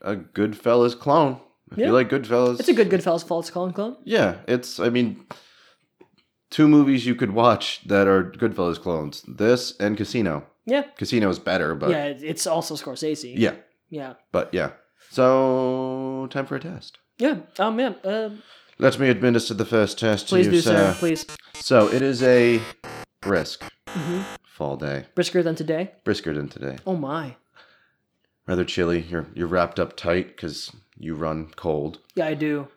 a Goodfellas clone. If Yeah. you like Goodfellas, It's a good Goodfellas false clone clone. Yeah, it's. I mean, two movies you could watch that are Goodfellas clones. This and Casino. Yeah. Casino is better, but yeah, it's also Scorsese. yeah, yeah, but yeah. So time for a test. yeah. Um, yeah. Uh, Let me administer the first test please to do you, so, sir. please. So it is a brisk hmm fall day, Brisker than today. brisker than today. Oh my. Rather chilly. You're you're wrapped up tight because you run cold. Yeah, I do.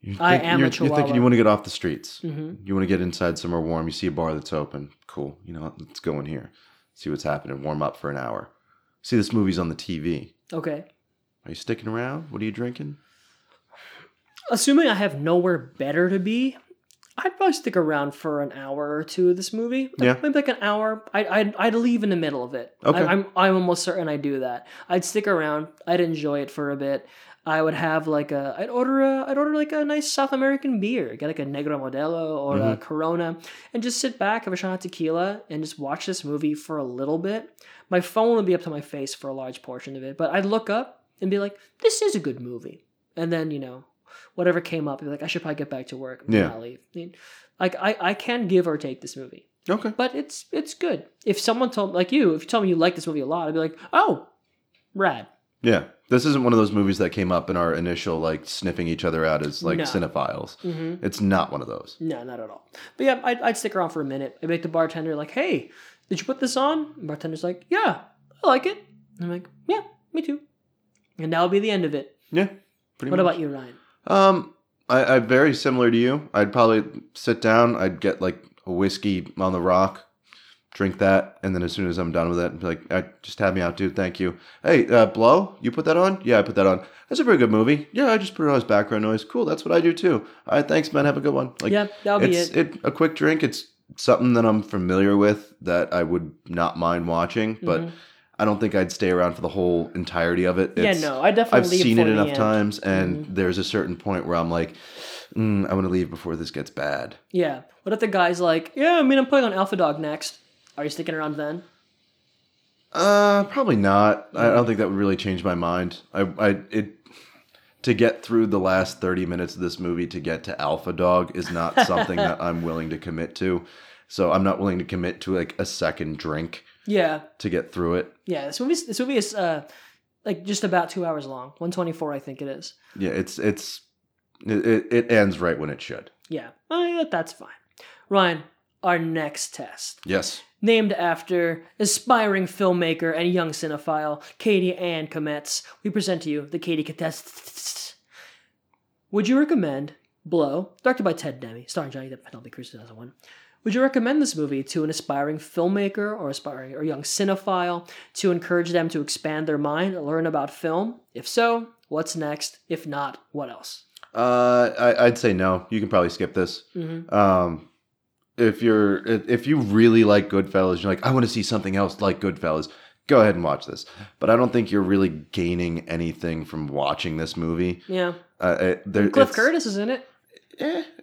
You I am a you're, You're chihuahua. thinking you want to get off the streets. hmm You want to get inside somewhere warm. You see a bar that's open. Cool. You know, what? let's go in here. See what's happening. Warm up for an hour. See this movie's on the TV. Okay. Are you sticking around? What are you drinking? Assuming I have nowhere better to be, I'd probably stick around for an hour or two of this movie. Like, Yeah. maybe like an hour. I'd, I'd, I'd leave in the middle of it. Okay. I, I'm I'm almost certain I do that. I'd stick around. I'd enjoy it for a bit. I would have like a. I'd order a. I'd order like a nice South American beer. Get like a Negro Modelo or a Mm-hmm. Corona, and just sit back, have a shot of tequila, and just watch this movie for a little bit. My phone would be up to my face for a large portion of it, but I'd look up and be like, "This is a good movie," and then you know, whatever came up, like, "I should probably get back to work." Yeah. I'll leave. I mean, like I, I can give or take this movie, Okay. but it's it's good. If someone told like you, if you told me you like this movie a lot, I'd be like, "Oh, rad." Yeah. This isn't one of those movies that came up in our initial like sniffing each other out as like No. cinephiles. Mm-hmm. It's not one of those. No, not at all. But yeah, I'd, I'd stick around for a minute. I'd make the bartender like, "Hey, did you put this on?" And bartender's like, "Yeah, I like it." And I'm like, "Yeah, me too." And that'll be the end of it. Yeah. Pretty what much. about you, Ryan? Um, I, I'm very similar to you. I'd probably sit down. I'd get like a whiskey on the rock, drink that, and then as soon as I'm done with it, be like, "Uh, "Just have me out, dude. Thank you." Hey, uh, blow. You put that on? Yeah, I put that on. That's a very good movie. Yeah, I just put it on as background noise. Cool. That's what I do too. All right, thanks, man. Have a good one. Like, Yeah, that'll be it's, it. A quick drink. It's something that I'm familiar with that I would not mind watching, but. Mhm. I don't think I'd stay around for the whole entirety of it. Yeah, no, I definitely I've seen it enough end. Mm-hmm. times, and there's a certain point where I'm like, mm, I want to leave before this gets bad. Yeah. What if the guy's like, "Yeah, I mean, I'm playing on Alpha Dog next." Are you sticking around then? Uh, probably not. I don't think that would really change my mind. I, I, it, to get through the last 30 minutes of this movie to get to Alpha Dog is not something that I'm willing to commit to. so I'm not willing to commit to like a second drink Yeah, to get through it. yeah. This movie, this movie is uh, like just about two hours long. One twenty four, I think it is. Yeah, it's it's it, it- ends right when it should. Yeah, I, that's fine. Ryan, our next test. Yes. Named after aspiring filmmaker and young cinephile Katie Ann Kometz, we present to you the Katie Contest. Would you recommend Blow, directed by Ted Demme, starring Johnny Depp, Penelope Cruz, 2001? Would you recommend this movie to an aspiring filmmaker or aspiring or young cinephile to encourage them to expand their mind and learn about film? If so, what's next? If not, what else? Uh, I, I'd say no. You can probably skip this. Mhm. Um, if you're if you really like Goodfellas, you're like, I want to see something else like Goodfellas. Go ahead and watch this. But I don't think you're really gaining anything from watching this movie. Yeah. Uh, it, there, Cliff Curtis is in it.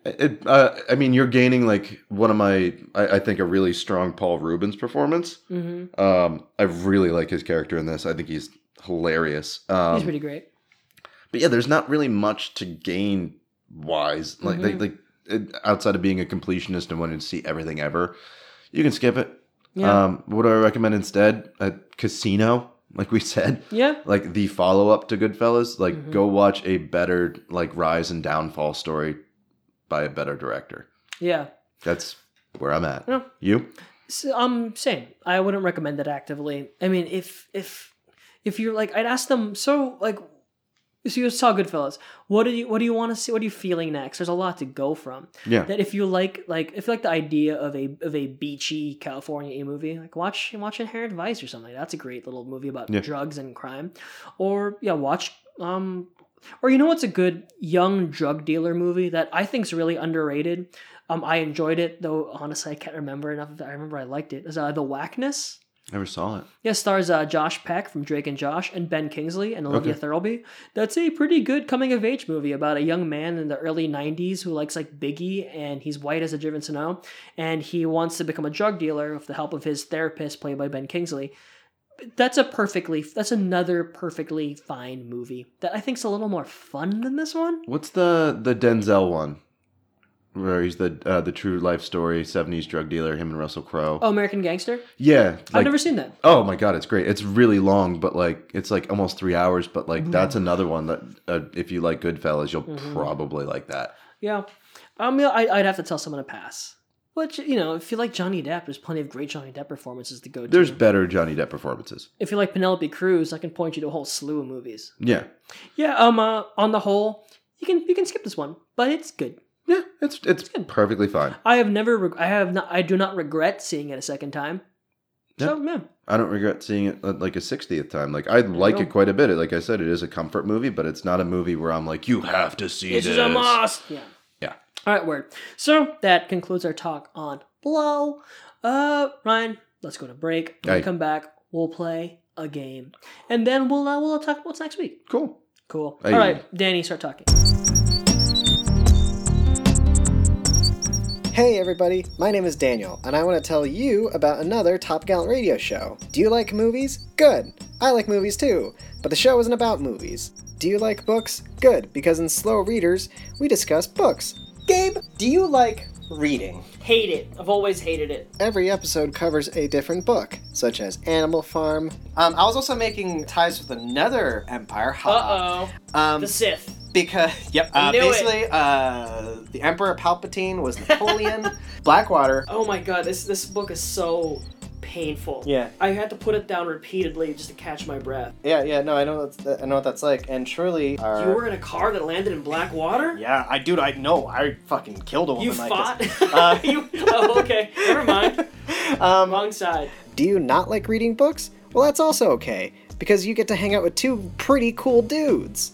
It, uh, I mean, you're gaining like one of my, I, I think, a really strong Paul Reubens performance. Mhm. Um, I really like his character in this. I think he's hilarious. Um, He's pretty great. but yeah, there's not really much to gain wise, like like, Mhm. like outside of being a completionist and wanting to see everything ever. You can skip it. Yeah. Um, what do I recommend instead? A Casino, like we said. Yeah. Like the follow up to Goodfellas. Like Mhm. go watch a better like rise and downfall story by a better director. Yeah. That's where I'm at. Yeah. You? So, um, same. I wouldn't recommend it actively. I mean, if if if you're like, I'd ask them. So like, so you saw Goodfellas. What do you what do you want to see? What are you feeling next? There's a lot to go from. Yeah. That if you like like if you like the idea of a of a beachy California movie, like watch watch Inherent Vice or something. That's a great little movie about Yeah. drugs and crime. Or yeah, watch um or you know what's a good young drug dealer movie that I think is really underrated. Um, I enjoyed it though. Honestly, I can't remember enough. Of it. I remember I liked it. Is uh, the Whackness? Never saw it. Yeah, stars uh, Josh Peck from Drake and Josh and Ben Kingsley and Olivia Okay. Thirlby. That's a pretty good coming of age movie about a young man in the early 90s who likes like Biggie and he's white as a driven snow and he wants to become a drug dealer with the help of his therapist played by Ben Kingsley. That's a perfectly that's another perfectly fine movie that I think's a little more fun than this one. What's the the Denzel one? Where he's the uh, the true life story, seventies drug dealer, him and Russell Crowe. Oh, American Gangster? Yeah, I've never seen that. Oh my god, it's great. It's really long, but like it's like almost three hours. But like that's another one that uh, if you like Goodfellas, you'll Mhm. probably like that. Yeah. Um, yeah, I, I'd have to tell someone to pass. Which, you know, if you like Johnny Depp, there's plenty of great Johnny Depp performances to go to. There's better Johnny Depp performances. if you like Penelope Cruz, I can point you to a whole slew of movies. Yeah, Yeah, um, uh, on the whole, you can you can skip this one, but it's good. yeah, it's it's good. perfectly fine. I have never, reg- I have not, I do not regret seeing it a second time. So, yeah, I don't regret seeing it uh, like a 60th time. Like I like it quite a bit. Like I said, it is a comfort movie, but it's not a movie where I'm like, you have to see this this. is a must. Yeah. Yeah. All right, word. So that concludes our talk on Blow. Uh, Ryan, let's go to break. When we come back, we'll play a game, and then we'll uh, we'll talk about what's next week. Cool. Cool. Aye. All right, Danny, start talking. Hey everybody, my name is Daniel, and I want to tell you about another Top Gallant radio show. Do you like movies? Good! I like movies too, but the show isn't about movies. Do you like books? Good, because in Slow Readers, we discuss books. Gabe, do you like reading? Hate it. I've always hated it. Every episode covers a different book, such as Animal Farm. Um, I was also making ties with another empire. Uh oh. Um, the Sith. Because yep, uh, basically, uh, the Emperor Palpatine was Napoleon. Blackwater. Oh my god, this this book is so painful. Yeah. I had to put it down repeatedly just to catch my breath. Yeah, yeah, no, I know that's, I know what that's like. And truly, our... You were in a car that landed in black water? Yeah, I dude, I know. I fucking killed a woman You like fought? this. Uh, you, oh, okay. Never mind. um, Wrong side. do you not like reading books? Well, that's also okay because you get to hang out with two pretty cool dudes.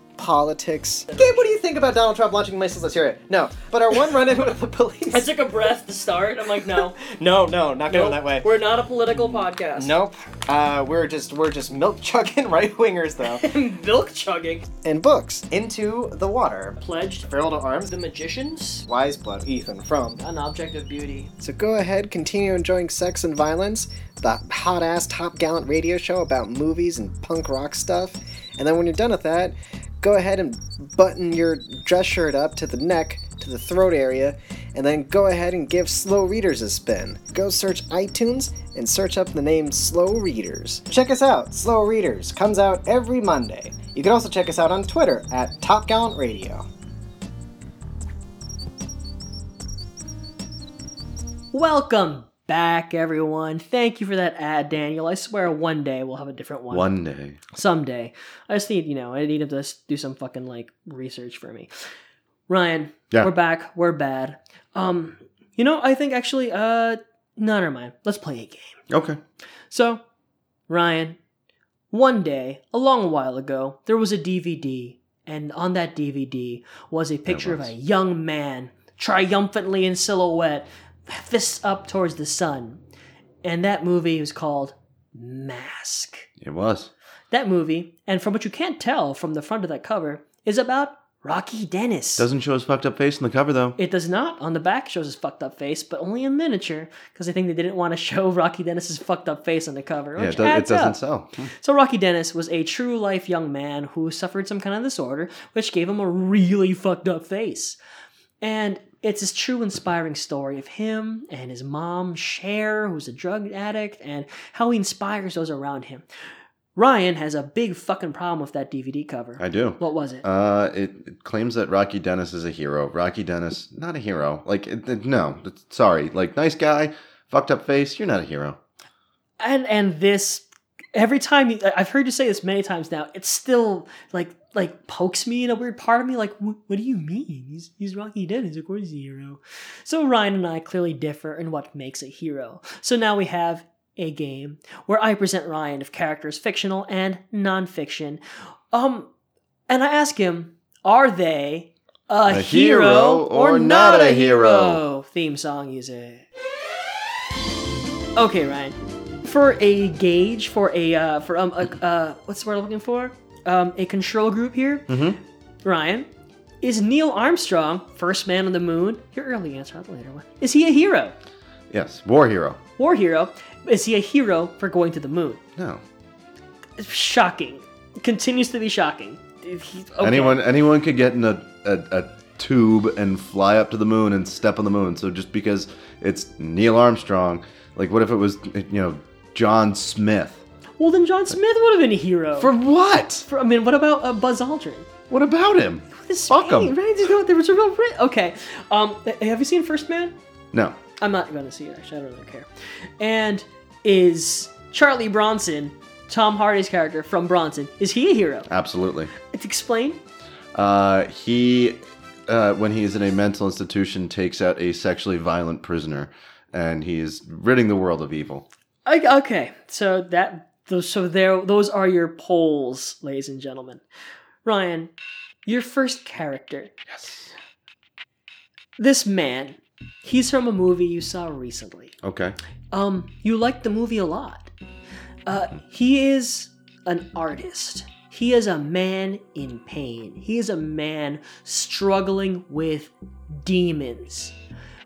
politics. Gabe, what do you think about Donald Trump launching missiles? Let's hear it. No, but our one run-in with the police. I took a breath to start. I'm like, no, no, no, not going Nope. that way. We're not a political podcast. Nope. Uh, we're just we're just milk chugging right wingers though. Milk chugging. and books into the water. Pledged. Farewell to arms. The magicians. Wise blood. Ethan Frome. An object of beauty. So go ahead, continue enjoying Sex and Violence, the hot ass Top Gallant radio show about movies and punk rock stuff. And then when you're done with that, go ahead and button your dress shirt up to the neck, to the throat area, and then go ahead and give Slow Readers a spin. Go search iTunes and search up the name Slow Readers. Check us out, Slow Readers comes out every Monday. You can also check us out on Twitter at Top Gallant Radio. Welcome back, everyone. Thank you for that ad, Daniel. I swear one day we'll have a different one. One day. Someday. I just need, you know, I need him to do some fucking like research for me. Ryan, Yeah. we're back. We're bad. Um, you know, I think actually, uh, no, never mind. Let's play a game. Okay. So, Ryan, one day, a long while ago, there was a DVD, and on that DVD was a picture of a young man triumphantly in silhouette, fists up towards the sun. And that movie was called Mask. It was. That movie, and from what you can't tell from the front of that cover, is about Rocky Dennis. Doesn't show his fucked up face in the cover though. It does not. On the back shows his fucked up face, but only in miniature because I think they didn't want to show Rocky Dennis's fucked up face on the cover. yeah, it, do- it doesn't up. sell. Hmm. So Rocky Dennis was a true life young man who suffered some kind of disorder, which gave him a really fucked up face. And it's this true inspiring story of him and his mom, Cher, who's a drug addict, and how he inspires those around him. Ryan has a big fucking problem with that DVD cover. I do. What was it? Uh, it, it claims that Rocky Dennis is a hero. Rocky Dennis, not a hero. Like, it, it- no, sorry. Like, nice guy, fucked up face. You're not a hero. and and this every time you, I've heard you say this many times now, it still like like pokes me in a weird part of me. Like, what, what do you mean? He's he's Rocky Dennis, of course he's a hero. So Ryan and I clearly differ in what makes a hero. So now we have a game where I present Ryan of characters fictional and nonfiction. Um, and I ask him, are they a, A hero, hero or, or not, not a a hero? hero? Theme song music. Okay, Ryan. For a gauge, for a uh, for um, a, uh, what's the word I'm looking for? Um, a control group here. Mm-hmm. Ryan, is Neil Armstrong first man on the moon? Your early answer, not the later one. Is he a hero? Yes, war hero. War hero? Is he a hero for going to the moon? No. It's shocking. It continues to be shocking. He- okay. Anyone anyone could get in a, a, a tube and fly up to the moon and step on the moon. So just because it's Neil Armstrong, like what if it was you know John Smith? Well, then John Smith would have been a hero. For what? For- I mean, what about uh, Buzz Aldrin? What about him? This Fuck man, him. Right? You know, there was a real Okay. Um, have you seen First Man? No. I'm not going to see it. Actually, I don't really care. And is Charlie Bronson, Tom Hardy's character from Bronson, is he a hero? Absolutely. Explain. Uh, he, uh, when he is in a mental institution, takes out a sexually violent prisoner, and he is ridding the world of evil. I, okay, so that those so there those are your polls, ladies and gentlemen. Ryan, your first character. Yes. This man, he's from a movie you saw recently. Okay. Um, you liked the movie a lot. Uh, he is an artist. He is a man in pain. He is a man struggling with demons.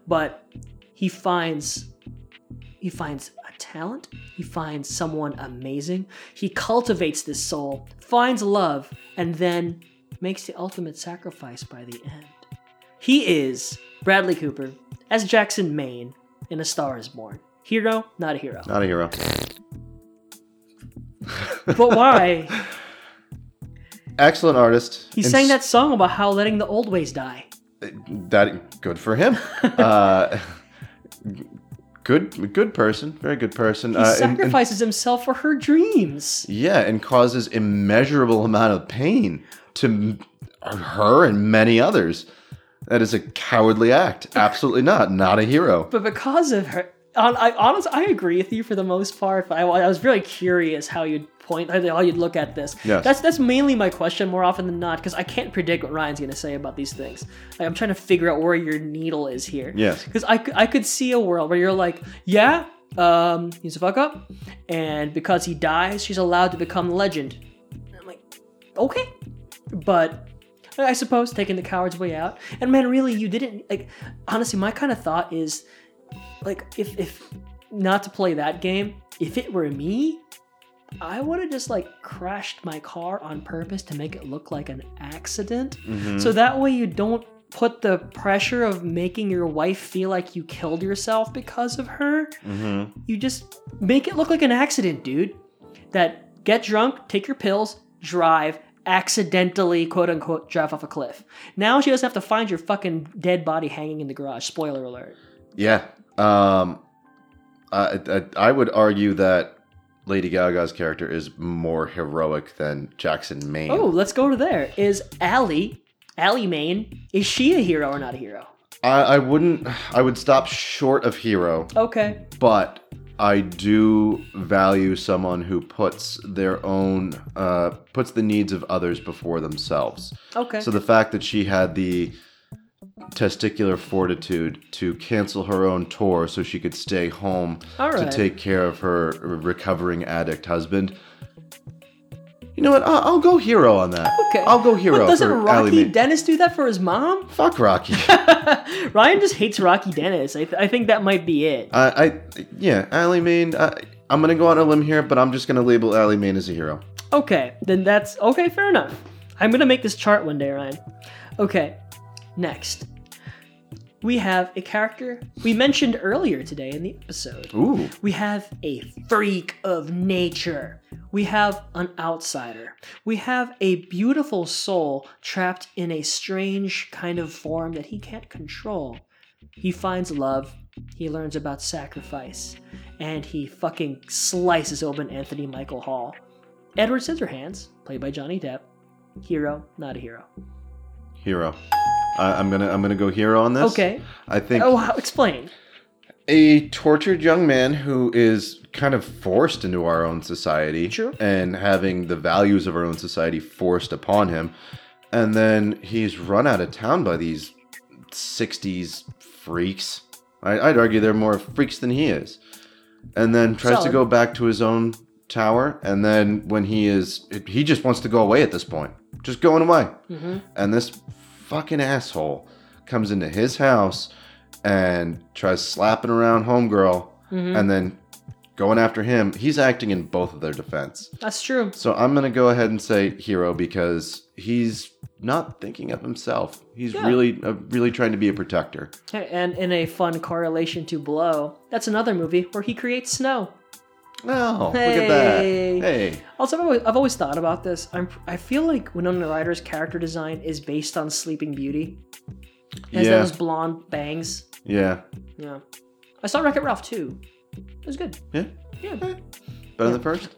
But he finds he finds talent. He finds someone amazing. He cultivates this soul, finds love, and then makes the ultimate sacrifice by the end. He is Bradley Cooper as Jackson Maine in A Star is Born. Hero, not a hero. Not a hero. But why? Excellent artist. He And sang that song about how letting the old ways die. That good for him. uh, good, good person. Very good person. He Uh, and- and- sacrifices himself for her dreams. yeah, and causes immeasurable amount of pain to her and many others. That is a cowardly act. Absolutely not. Not a hero. But because of her I honestly I agree with you for the most part, but I, I was really curious how you'd point how you'd look at this. Yes. That's that's mainly my question more often than not because I can't predict what Ryan's gonna say about these things. Like, I'm trying to figure out where your needle is here. Yes. Because I, I could see a world where you're like, yeah, um, he's a fuck up, and because he dies, she's allowed to become legend. And I'm like, okay, but I suppose taking the coward's way out. And man, really, you didn't like. Honestly, my kind of thought is, like, if if not to play that game, if it were me, I would have just like crashed my car on purpose to make it look like an accident. Mhm. So that way you don't put the pressure of making your wife feel like you killed yourself because of her. Mm-hmm. You just make it look like an accident, dude. That get drunk, take your pills, drive, accidentally, quote unquote, drive off a cliff. Now she doesn't have to find your fucking dead body hanging in the garage. Spoiler alert. Yeah. Um, I, I I would argue that Lady Gaga's character is more heroic than Jackson Maine. Oh, let's go to there. Is Ally, Ally Maine, is she a hero or not a hero? I, I wouldn't. I would stop short of hero, Okay. but I do value someone who puts their own uh, puts the needs of others before themselves. Okay. So the fact that she had the testicular fortitude to cancel her own tour so she could stay home All to take care of her recovering addict husband. You know what? I'll, I'll go hero on that. Okay. I'll go hero But doesn't Rocky. Dennis do that for his mom? Fuck Rocky. Ryan just hates Rocky Dennis. I, th- I think that might be it. I, I, yeah, Ally Maine. I, I'm gonna go on a limb here, but I'm just gonna label Ally Maine as a hero. Okay, then that's okay, fair enough. I'm gonna make this chart one day, Ryan. Okay, next. We have a character we mentioned earlier today in the episode. Ooh. We have a freak of nature. We have an outsider. We have a beautiful soul trapped in a strange kind of form that he can't control. He finds love, he learns about sacrifice, and he fucking slices open Anthony Michael Hall. Edward Scissorhands, played by Johnny Depp. Hero, not a hero. Hero. I, I'm gonna I'm gonna go hero on this. Okay. I think Oh, how, explain. a tortured young man who is kind of forced into our own society True. and having the values of our own society forced upon him and then he's run out of town by these 60s freaks I, i'd argue they're more freaks than he is and then tries Solid. to go back to his own tower and then when he is he just wants to go away at this point just going away mm-hmm. and this fucking asshole comes into his house and tries slapping around homegirl Mhm. and then going after him he's acting in both of their defense That's true. so i'm gonna go ahead and say hero because he's not thinking of himself he's Yeah. really uh, really trying to be a protector And in a fun correlation to Blow, that's another movie where he creates snow. Oh look at that Hey. hey Also, I've always, I've always thought about this. I'm, I feel like Winona Ryder's character design is based on Sleeping Beauty. Has Yeah. those blonde bangs. yeah Yeah. I saw Wreck It Ralph too. It was good. yeah Yeah. better than the first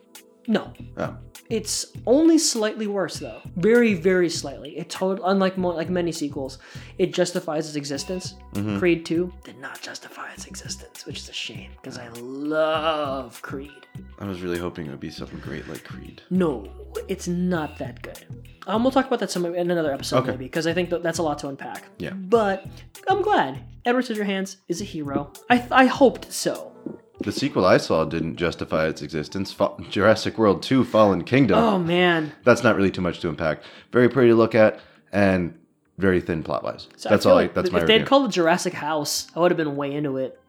No. oh It's only slightly worse though. Very, very slightly. It unlike mo- like many sequels, it justifies its existence. Mhm. Creed 2 did not justify its existence, which is a shame because I love Creed. i was really hoping it would be something great like creed No, it's not that good. Um, we'll talk about that some in another episode Okay. maybe because I think that that's a lot to unpack. Yeah. But I'm glad Edward Scissorhands is a hero. I I hoped so. The sequel I saw didn't justify its existence. Fa- Jurassic World 2 Fallen Kingdom. Oh man. That's not really too much to unpack. Very pretty to look at and very thin plot wise. So That's I all I, like that's if my they review. called it Jurassic House, I would have been way into it.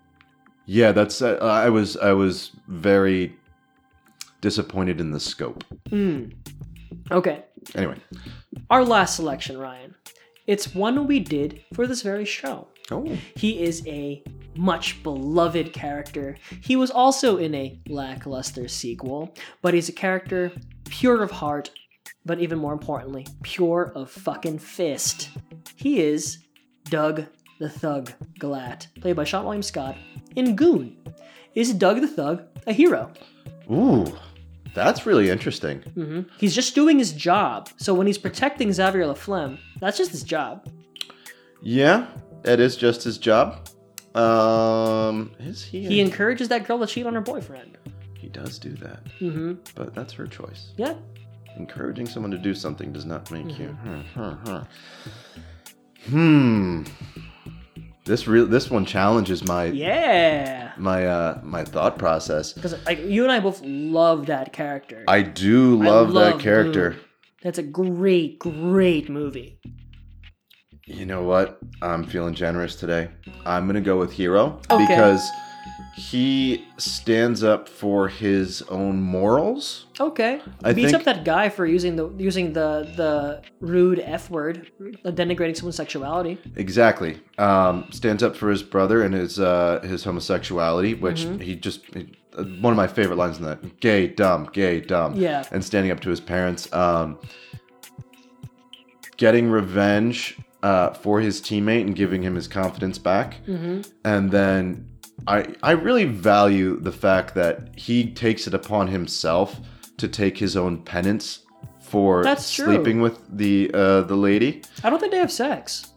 yeah, that's uh, I was I was very disappointed in the scope. Hmm. Okay. Anyway, Our last selection, Ryan. It's one we did for this very show. Oh. He is a much beloved character. He was also in a lackluster sequel, but he's a character pure of heart, but even more importantly, pure of fucking fist. He is Doug the Thug Glatt, played by Seann William Scott in Goon. Is Doug the Thug a hero? ooh, that's really interesting. hmm He's just doing his job. So when he's protecting Xavier Laflamme, that's just his job. Yeah, it is just his job. Um, is he? He encourages that girl to cheat on her boyfriend. He does do that, Mm-hmm. but that's her choice. Yeah. Encouraging someone to do something does not make you. Mm-hmm. Hmm. huh, huh. Hmm. This real this one challenges my Yeah. my uh my thought process. Because like you and I both love that character. I do I love, love that character. That's a great, great movie. You know what? I'm feeling generous today. I'm gonna go with Hero Okay. because he stands up for his own morals. Okay. I Beats think- up that guy for using the using the the rude F word, denigrating someone's sexuality. Exactly. Um, stands up for his brother and his uh, his homosexuality, which Mhm. he just he- uh, one of my favorite lines in that gay dumb gay dumb Yeah. and standing up to his parents um, getting revenge uh, for his teammate and giving him his confidence back Mhm. and then I I really value the fact that he takes it upon himself to take his own penance for That's true. sleeping with the uh, the lady I don't think they have sex.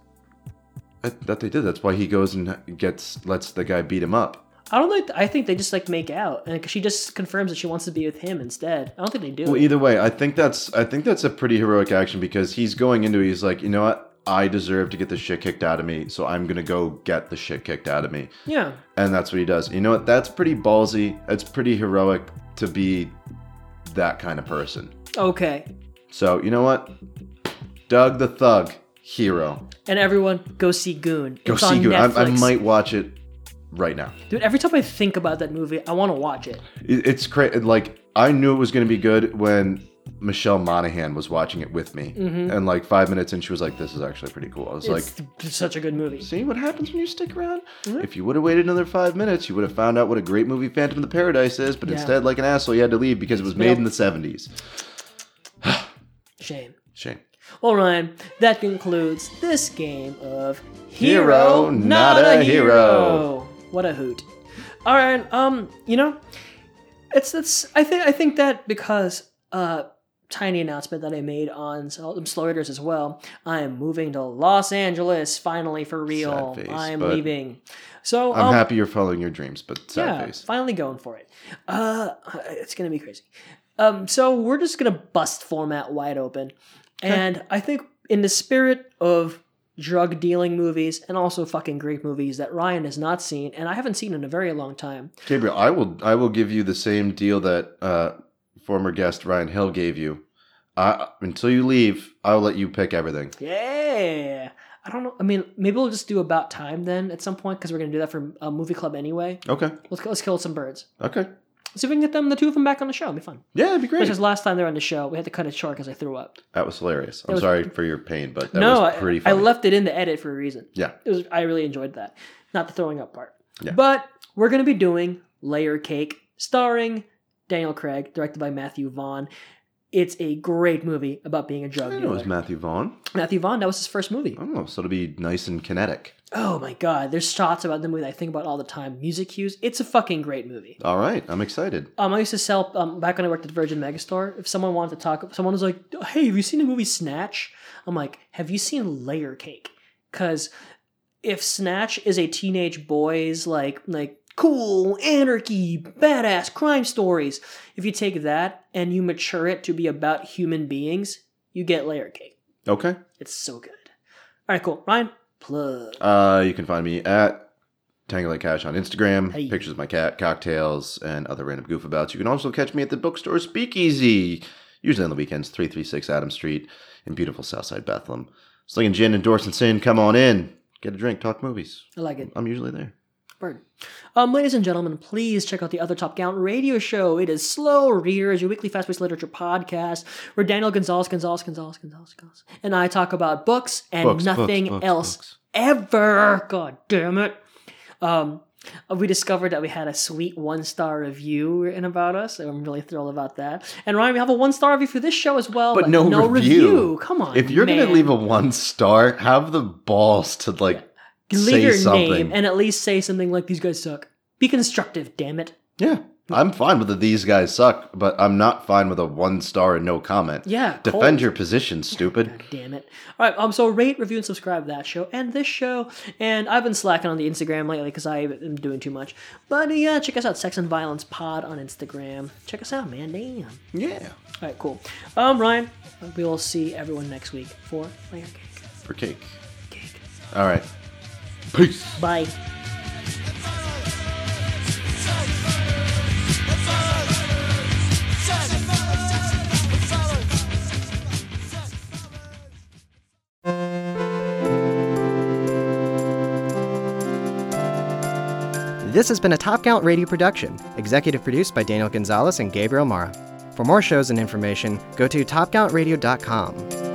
that, that they did. That's why he goes and gets lets the guy beat him up. I don't think. I think they just like make out, and she just confirms that she wants to be with him instead. I don't think they do. Well, either way, I think that's I think that's a pretty heroic action because he's going into it. He's like, you know what? I deserve to get the shit kicked out of me, so I'm gonna go get the shit kicked out of me. Yeah. And that's what he does. You know what? That's pretty ballsy. It's pretty heroic to be that kind of person. Okay. So you know what? Doug the Thug, hero. And everyone, go see Goon. Go it's see on Goon. I, I might watch it right now. Dude, every time I think about that movie, I want to watch it. It- It's crazy. Like I knew it was to be good when Michelle Monaghan was watching it with me, Mhm. and like five minutes in, she was like, "This is actually pretty cool." I was like, such a good movie. "See what happens when you stick around? Mhm. If you would have waited another five minutes, you would have found out what a great movie Phantom of the Paradise is. But Yeah. instead, like an asshole, you had to leave because it was made in the '70s. Shame. Shame. Well, Ryan, that concludes this game of Hero, not a hero. What a hoot! All right, um, you know, it's it's. I think I think that because uh, tiny announcement that I made on Slow Readers as well. I am moving to Los Angeles finally for real. Face, I am leaving. So I'm um, happy you're following your dreams, but sad yeah, face. finally going for it. Uh, it's gonna be crazy. Um, so we're just gonna bust format wide open, and I think in the spirit of drug dealing movies and also fucking great movies that Ryan has not seen and I haven't seen in a very long time. Gabriel, I will I will give you the same deal that uh, former guest Ryan Hill gave you. I, until you leave, I'll let you pick everything. Yeah. I don't know. I mean, maybe we'll just do about time then at some point because we're gonna do that for a movie club anyway. Okay. Let's let's kill some birds. Okay. See if we can get them, the two of them, back on the show. It'll be fun. Yeah, it'd be great. Because last time they were on the show, we had to cut it short because I threw up. That was hilarious. I'm was- sorry for your pain, but that no, was pretty I, I left it in the edit for a reason. Yeah. it was. I really enjoyed that, not the throwing up part. Yeah. But we're gonna be doing Layer Cake, starring Daniel Craig, directed by Matthew Vaughn. It's a great movie about being a drug dealer. it was Matthew Vaughn. Matthew Vaughn, that was his first movie. Oh, so it'll be nice and kinetic. Oh my god, there's shots about the movie that I think about all the time. Music cues. It's a fucking great movie. All right, I'm excited. Um, I used to sell um, back when I worked at Virgin Megastore. If someone wanted to talk, someone was like, "Hey, have you seen the movie Snatch?" I'm like, "Have you seen Layer Cake?" Because if Snatch is a teenage boy's like like cool anarchy, badass crime stories, if you take that and you mature it to be about human beings, you get Layer Cake. Okay. It's so good. All right, cool. Ryan, plug. Uh, you can find me at Tangle Cash on Instagram. Hey. Pictures of my cat, cocktails, and other random goof abouts. You can also catch me at the bookstore Speakeasy, usually on the weekends, 336 Adam Street in beautiful Southside Bethlehem. Slinging gin and Dorson Sin, come on in. Get a drink, talk movies. I like it. I'm usually there. Um, ladies and gentlemen, please check out the other Top Gallant radio show. It is Slow Readers, your weekly fast-paced literature podcast, where Daniel Gonzalez, Gonzalez, Gonzalez, Gonzalez, Gonzalez, and I talk about books and Books, nothing books, else books. ever. God damn it. Um, we discovered that we had a sweet one-star review written about us. I'm really thrilled about that. And Ryan, we have a one-star review for this show as well, But no, review. Come on, If you're going to leave a one star, have the balls to like leave say something. name and at least say something like "These guys suck." Be constructive, damn it. Yeah. I'm fine with the these guys suck, but I'm not fine with a one star and no comment. Yeah, Defend cold. your position, stupid. Damn it. All right, um, so rate, review, and subscribe to that show and this show. And I've been slacking on the Instagram lately because I am doing too much. But yeah, check us out, Sex and Violence Pod on Instagram. Check us out, man. Damn. Yeah. All right, cool. Um, Ryan, we will see everyone next week for Layer Cake. For cake. Cake. All right. Peace. Bye. This has been a Top Count Radio production, executive produced by Daniel Gonzalez and Gabriel Mara. For more shows and information, go to topcountradio.com.